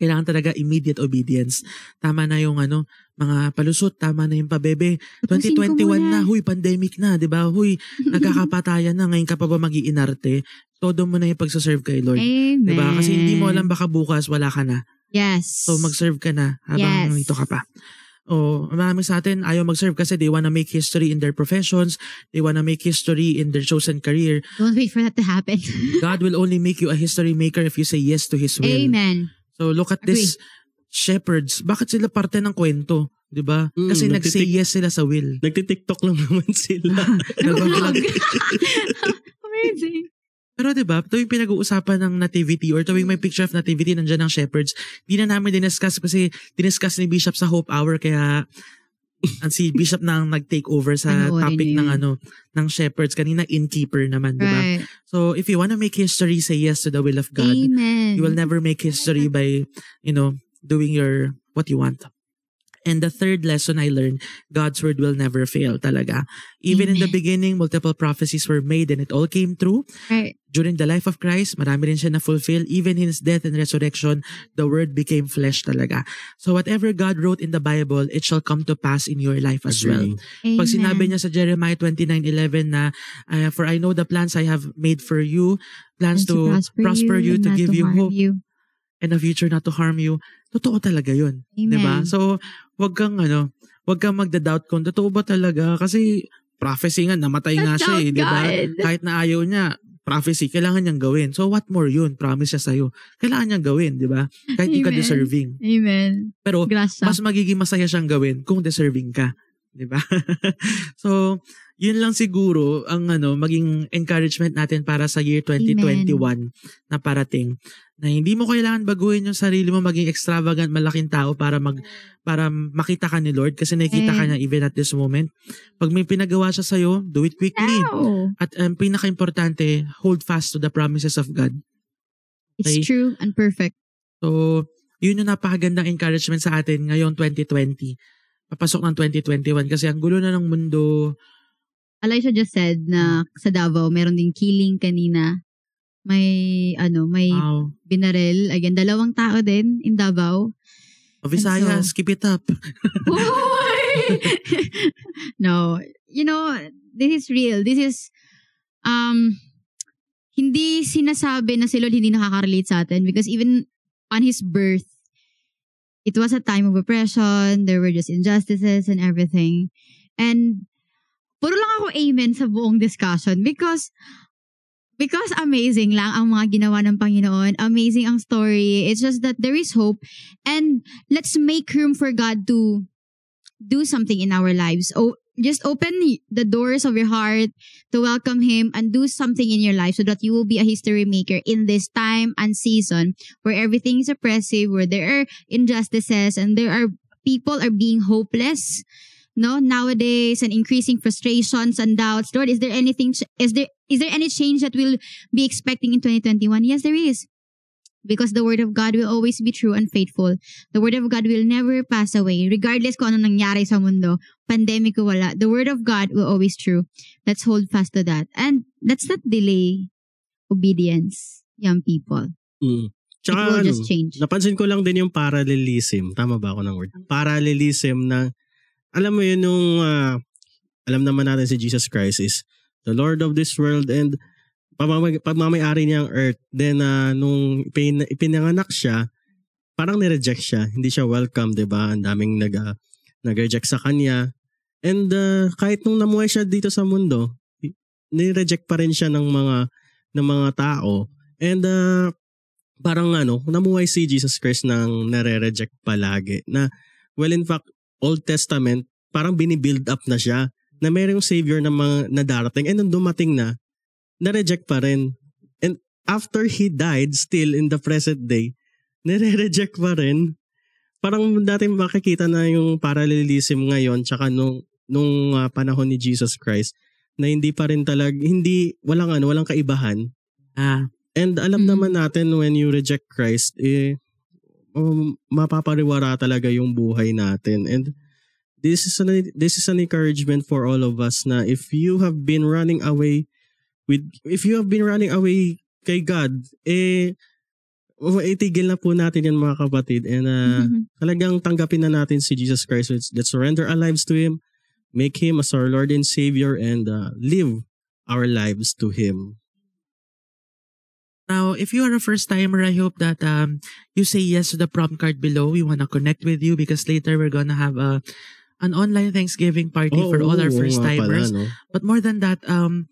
kailangan talaga immediate obedience. Tama na yung ano, mga palusot, tama na yung pabebe. Tapusin ko 2021 na, huy, pandemic na, di ba? Huy, [laughs] nagkakapatayan na, ngayon ka pa ba mag-iinarte? Todo mo na yung pagsaserve kay Lord. Amen. Di ba? Kasi hindi mo alam baka bukas wala ka na. Yes. So mag-serve ka na habang Yes. nandito ka pa. O marami sa atin ayaw mag-serve kasi they wanna make history in their professions, they wanna make history in their chosen career. Don't wait for that to happen. [laughs] God will only make you a history maker if you say yes to His will. Amen. So look at this shepherds. Bakit sila parte ng kwento? 'Di ba? Mm, Kasi nag-say yes sila sa will. Nagtitiktok lang [laughs] naman sila. Nag-vlog. [laughs] Amazing. Pero 'di ba, tuwing pinag-uusapan ng nativity or tuwing may picture of nativity nandiyan ang shepherds, di na namin diniscuss kasi diniscuss ni Bishop sa Hope Hour kaya ang [laughs] si Bishop na ang nag-take over sa topic ng ano ng shepherds kanina innkeeper naman, 'di ba? Right. So if you wanna make history, say yes to the will of God. Amen. You will never make history by, you know, doing your what you want. And the third lesson I learned, God's word will never fail talaga. Even in the Amen. beginning, multiple prophecies were made and it all came true. Right. During the life of Christ, marami rin siya na-fulfill. Even in His death and resurrection, the word became flesh talaga. So whatever God wrote in the Bible, it shall come to pass in your life as well. Agree. Pag Amen. sinabi niya sa Jeremiah 29:11 na uh, for I know the plans I have made for you, plans And to prosper you, and to give you harm hope you. and a future not to harm you. Totoo talaga 'yun, 'di ba? Amen. So, wag kang ano, wag kang magda-doubt kung totoo ba talaga kasi prophecy nga namatay nga siya eh, 'di ba? Kahit na ayaw niya, prophecy kailangan niyang gawin. So what more 'yun? Promise siya sa Kailangan niyang gawin, 'di ba? Kahit di ka deserving. Amen. Pero Grasa. mas magiging masaya siyang gawin kung deserving ka. 'Di ba? [laughs] so, yun lang siguro ang ano maging encouragement natin para sa year 2021 na parating na hindi mo kailangan baguhin yung sarili mo maging extravagant malaking tao para mag para makita ka ni Lord kasi nakikita ka niya even at this moment pag may pinagawa siya sa do it quickly Ow. at ang pinaka-importante hold fast to the promises of God It's Okay. true and perfect. So, yun yung napakagandang encouragement sa atin ngayon 2020. Papasok ng 2021 kasi ang gulo na ng mundo. Elijah just said na sa Davao, meron ding killing kanina. May, ano, may Wow. binaril. Again, dalawang tao din in Davao. O Visayas, so- keep it up. [laughs] [laughs] no, you know, this is real. This is, um, hindi sinasabi na si Lord hindi nakaka-relate sa atin because even on His birth, it was a time of oppression, there were just injustices and everything. And, puro lang ako amen sa buong discussion because because amazing lang ang mga ginawa ng Panginoon. Amazing ang story. It's just that there is hope. And let's make room for God to do something in our lives. Oh, just open the doors of your heart to welcome Him and do something in your life so that you will be a history maker in this time and season where everything is oppressive, where there are injustices and there are people are being hopeless. No, nowadays and increasing frustrations and doubts. Lord, is there anything? Is there is there any change that we'll be expecting in 2021? Yes, there is. Because the word of God will always be true and faithful. The word of God will never pass away. Regardless kung ano nangyari sa mundo, pandemic o wala, the word of God will always true. Let's hold fast to that. And let's not delay obedience, young people. Mm. It Tsaka will ano, just change. napansin ko lang din yung parallelism. Tama ba ako ng word? Parallelism na, alam mo yun yung, ah, alam naman natin si Jesus Christ is the Lord of this world and pamamay, pagmamayari niya ang earth. Then, ah, nung ipin, ipinanganak siya, parang nireject siya. Hindi siya welcome, di ba? Ang daming nag, ah, nag-reject sa kanya. And ah, kahit nung namuhay siya dito sa mundo, nireject pa rin siya ng mga ng mga tao. And ah, parang ano, namuhay si Jesus Christ nang nare-reject palagi. Na, well in fact, Old Testament, parang binibuild up na siya na mayroong savior na mga na darating and nung dumating na, na-reject pa rin. And after he died, still in the present day, [laughs] nare-reject pa rin. Parang dati makikita na yung parallelism ngayon tsaka nung, nung ah, panahon ni Jesus Christ na hindi pa rin talag, hindi, walang ano, walang kaibahan. Ah, And alam Mm. naman natin when you reject Christ, eh, um, mapapariwara talaga yung buhay natin. And this is an, this is an encouragement for all of us na if you have been running away with, if you have been running away kay God, eh, itigil na po natin yan mga kapatid. And uh, talagang tanggapin na natin si Jesus Christ. Let's, let's surrender our lives to Him, make Him as our Lord and Savior, and uh, live our lives to Him. Now, if you are a first timer, I hope that um, you say yes to the prompt card below. We want to connect with you because later we're gonna have a an online Thanksgiving party for all our first timers. no? But more than that, um,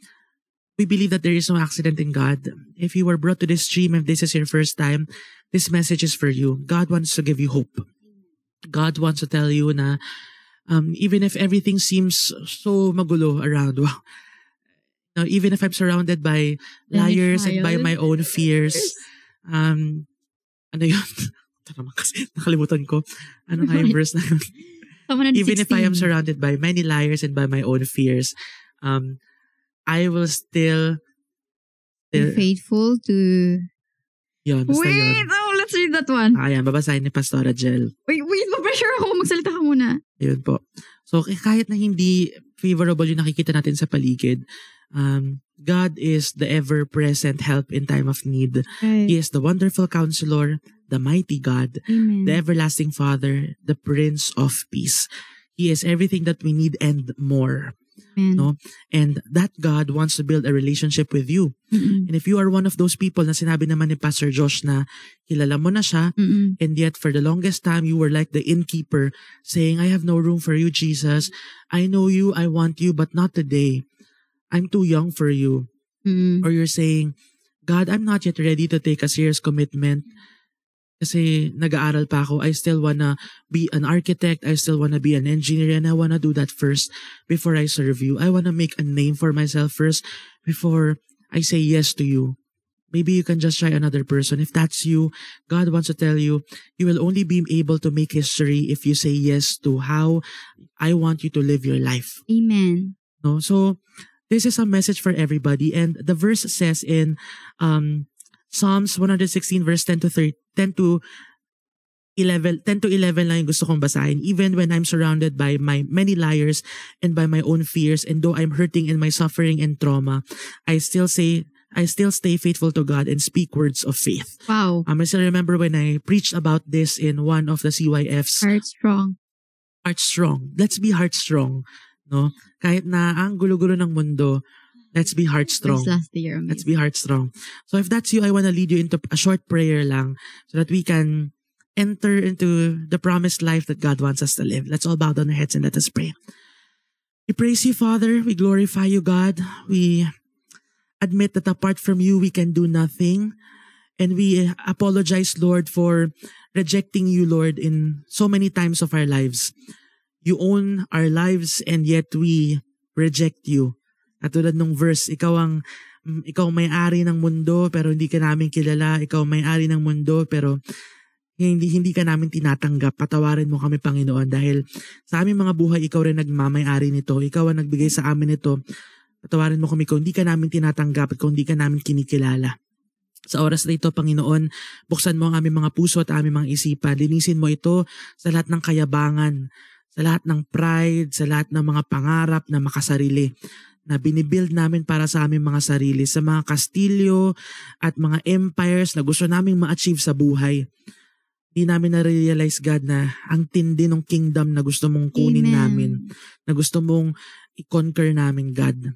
we believe that there is no accident in God. If you were brought to this stream, if this is your first time, this message is for you. God wants to give you hope. God wants to tell you na um, even if everything seems so magulo around, [laughs] wow, know, even if I'm surrounded by liars and by my own fears, um, ano yun? [laughs] Ito naman kasi, nakalimutan ko. Ano nga yung [laughs] verse na yun? Psalm 116. even if I am surrounded by many liars and by my own fears, um, I will still, Be still faithful to... yun, basta Wait! yun. Oh, let's read that one. Ayan, babasahin ni Pastora Jel. Wait, wait, ma-pressure ako. Magsalita ka muna. Yun po. So, kahit na hindi favorable yung nakikita natin sa paligid, um, God is the ever-present help in time of need. He is the wonderful counselor, the mighty God, Amen. the everlasting Father, the Prince of Peace. He is everything that we need and more. Amen. no? And that God wants to build a relationship with you. Mm-mm. And if you are one of those people na sinabi naman ni Pastor Josh na kilala mo na siya, Mm-mm. and yet for the longest time you were like the innkeeper saying, I have no room for you, Jesus. I know you, I want you, but not today. I'm too young for you. Mm-mm. Or you're saying, God, I'm not yet ready to take a serious commitment kasi nag-aaral pa ako. I still wanna be an architect. I still wanna be an engineer and I wanna do that first before I serve you. I wanna make a name for myself first before I say yes to you. Maybe you can just try another person. If that's you, God wants to tell you, you will only be able to make history if you say yes to how I want you to live your life. Amen. No? So, this is a message for everybody. And the verse says in um, Psalms 116 verse 10 to 30, 10 to 11, 10 to 11 lang yung gusto kong basahin. Even when I'm surrounded by my many liars and by my own fears, and though I'm hurting in my suffering and trauma, I still say, I still stay faithful to God and speak words of faith. Wow. Um, I still remember when I preached about this in one of the CYFs, Heart strong. heart strong. Let's be heart strong. No? Kahit na ang gulo-gulo ng mundo, let's be heart strong. This last year. Let's be heart strong. So if that's you, I want to lead you into a short prayer lang so that we can enter into the promised life that God wants us to live. Let's all bow down our heads and let us pray. We praise you, Father. We glorify you, God. We admit that apart from you, we can do nothing. And we apologize, Lord, for rejecting you, Lord, in so many times of our lives. You own our lives and yet we reject you. Katulad nung verse, ikaw ang mm, ikaw may-ari ng mundo pero hindi ka namin kilala. Ikaw may-ari ng mundo pero hindi hindi ka namin tinatanggap. Patawarin mo kami, Panginoon, dahil sa aming mga buhay, ikaw rin nagmamay-ari nito. Ikaw ang nagbigay sa amin nito. Patawarin mo kami kung hindi ka namin tinatanggap at kung hindi ka namin kinikilala. Sa oras na ito, Panginoon, buksan mo ang aming mga puso at aming mga isipan. Linisin mo ito sa lahat ng kayabangan, sa lahat ng pride, sa lahat ng mga pangarap na makasarili na binibuild namin para sa aming mga sarili, sa mga kastilyo at mga empires na gusto naming ma-achieve sa buhay. Hindi namin na-realize, God, na ang tindi ng kingdom na gusto mong kunin Amen. namin, na gusto mong i-conquer namin, God.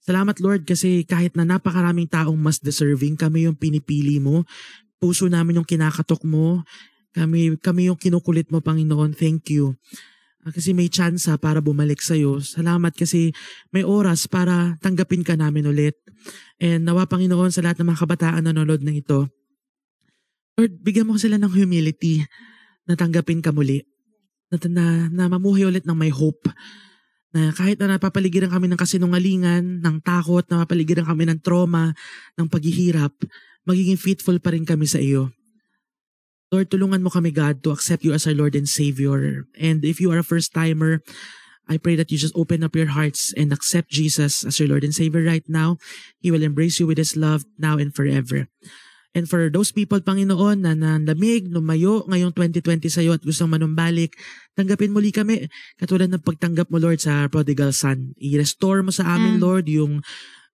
Salamat, Lord, kasi kahit na napakaraming taong mas deserving, kami yung pinipili mo. Puso namin yung kinakatok mo. Kami, kami yung kinukulit mo, Panginoon. Thank you. Kasi may chance para bumalik sa'yo. Salamat kasi may oras para tanggapin ka namin ulit. And nawa, Panginoon, sa lahat ng mga kabataan na nanonood ng ito, Lord, bigyan mo sila ng humility na tanggapin ka muli. Na, na, na mamuhay ulit ng may hope. Na kahit na napapaligiran kami ng kasinungalingan, ng takot, napapaligiran kami ng trauma, ng paghihirap, magiging faithful pa rin kami sa iyo. Lord, tulungan mo kami, God, to accept you as our Lord and Savior. And if you are a first-timer, I pray that you just open up your hearts and accept Jesus as your Lord and Savior right now. He will embrace you with His love now and forever. And for those people, Panginoon, na nanlamig, lumayo ngayong 2020 sa iyo at gustong manumbalik, tanggapin muli kami. Katulad ng pagtanggap mo, Lord, sa prodigal son. I-restore mo sa amin, Amen. Lord, yung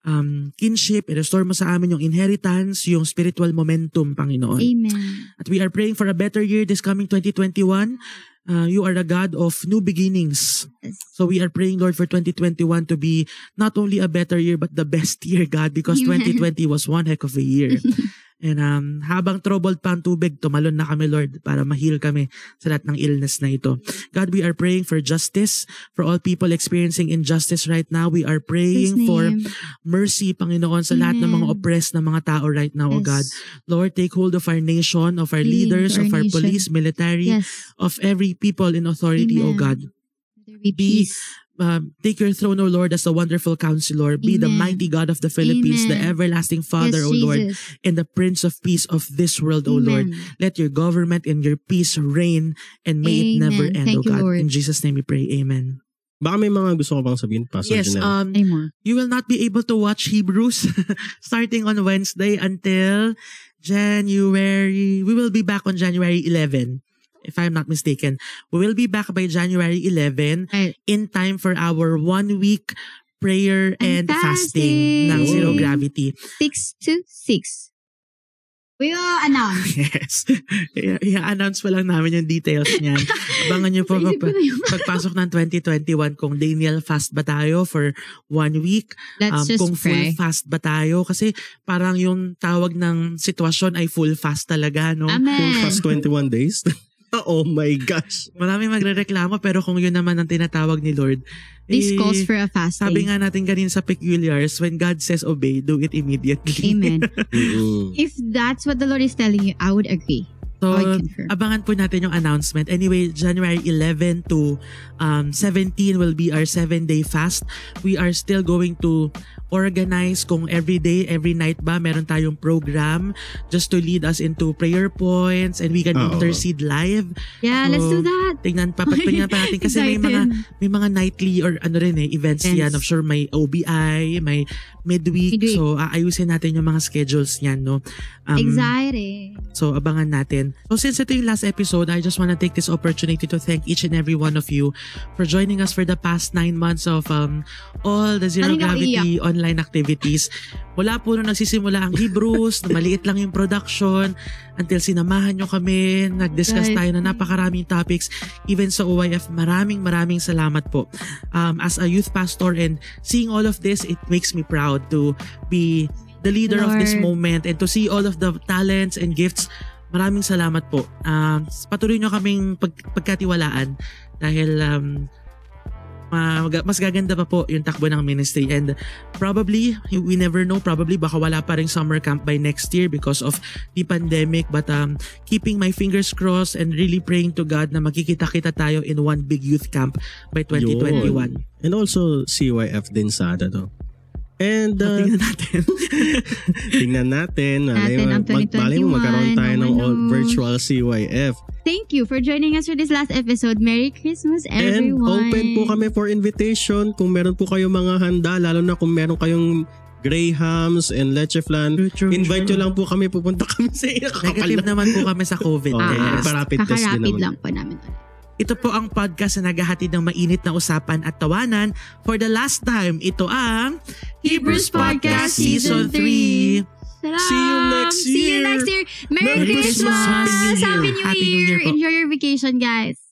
um, kinship, i-restore mo sa amin yung inheritance, yung spiritual momentum, Panginoon. Amen. At we are praying for a better year this coming 2021. Uh, you are a God of new beginnings. Yes. So we are praying, Lord, for 2021 to be not only a better year, but the best year, God, because Amen. 2020 was one heck of a year. [laughs] And um, habang troubled pa ang tubig, tumalon na kami, Lord, para ma-heal kami sa lahat ng illness na ito. God, we are praying for justice for all people experiencing injustice right now. We are praying for mercy, Panginoon, sa lahat ng mga Amen. oppressed na mga tao right now, oh Yes. God. Lord, take hold of our nation, of our Lead leaders, our of our nation. police, military, Yes. of every people in authority, oh Amen. God. There be Be- peace. Um, take your throne, O Lord, as a wonderful counselor. Be the mighty God of the Philippines, the everlasting Father, yes, O Lord, Jesus. and the Prince of Peace of this world, O Lord. Let your government and your peace reign and may it never end, Thank O you, God. Lord. In Jesus' name we pray. Amen. Baka may mga gusto ko pang sabihin, Pastor yes, Janelle. um, you will not be able to watch Hebrews [laughs] starting on Wednesday until January. We will be back on January 11, if I'm not mistaken. We will be back by January 11 Right. in time for our one week prayer and, And fasting ng fasting. Zero Gravity. Six to six. We will announce. [laughs] Yes. I- I-announce pa lang namin yung details niyan. Abangan nyo po pag- pagpasok ng 2021 kung Daniel fast ba tayo for one week um, Let's just kung full pray. fast ba tayo kasi parang yung tawag ng sitwasyon ay full fast talaga no Amen. Full fast 21 days. [laughs] [laughs] oh my gosh. marami magrereklamo pero kung yun naman ang tinatawag ni Lord This eh, calls for a fasting. sabi nga natin ganin sa peculiars when God says obey do it immediately Amen. [laughs] If that's what the Lord is telling you, I would agree. so abangan po natin yung announcement anyway January 11 to um, 17 will be our 7 day fast we are still going to organize kung every day, every night ba meron tayong program just to lead us into prayer points and we can Oo. intercede live. Yeah, let's do So, that. Tingnan pa, tingnan pa natin [laughs] kasi may mga may mga nightly or ano rin eh, events Events. yan. I'm sure may OBI, may midweek. Midweek. So, aayusin natin yung mga schedules niyan, no? Um, Exciting. So, abangan natin. So, since ito yung last episode, I just want to take this opportunity to thank each and every one of you for joining us for the past nine months of um, all the Zero Gravity online activities. Mula po nung nagsisimula ang Hebrews, na maliit lang yung production, until sinamahan nyo kami, nag-discuss Right. tayo na napakaraming topics. Even sa OYF, maraming maraming salamat po. Um, as a youth pastor and seeing all of this, it makes me proud to be the leader of this Lord. moment and to see all of the talents and gifts Maraming salamat po. Um, patuloy nyo kaming pag, pagkatiwalaan dahil um, ma- mag- mas gaganda pa po yung takbo ng ministry and probably we never know probably baka wala pa rin summer camp by next year because of the pandemic but um keeping my fingers crossed and really praying to God na magkikita-kita tayo in one big youth camp by 2021. And also, CYF din sa ano to. And So, uh, tingnan natin. [laughs] tingnan natin. malay mo- ang mag- mo 2021, magkaroon tayo ng oh, all ano. virtual CYF. Thank you for joining us for this last episode. Merry Christmas, And everyone. open po kami for invitation kung meron po kayong mga handa, lalo na kung meron kayong grahams and leche flan. Invite nyo lang po kami, pupunta kami sa iyo. Negative naman po kami sa COVID Okay, test. nagpa-rapid test din Kakarapid naman. lang po namin. Ito po ang podcast na naghahatid ng mainit na usapan at tawanan. For the last time, ito ang Hebrews Podcast Season 3. Salam! See you next See you year. next year. Merry, Merry Christmas! Christmas. Happy New Year. Happy New Happy New Year! Year. Enjoy your vacation, guys.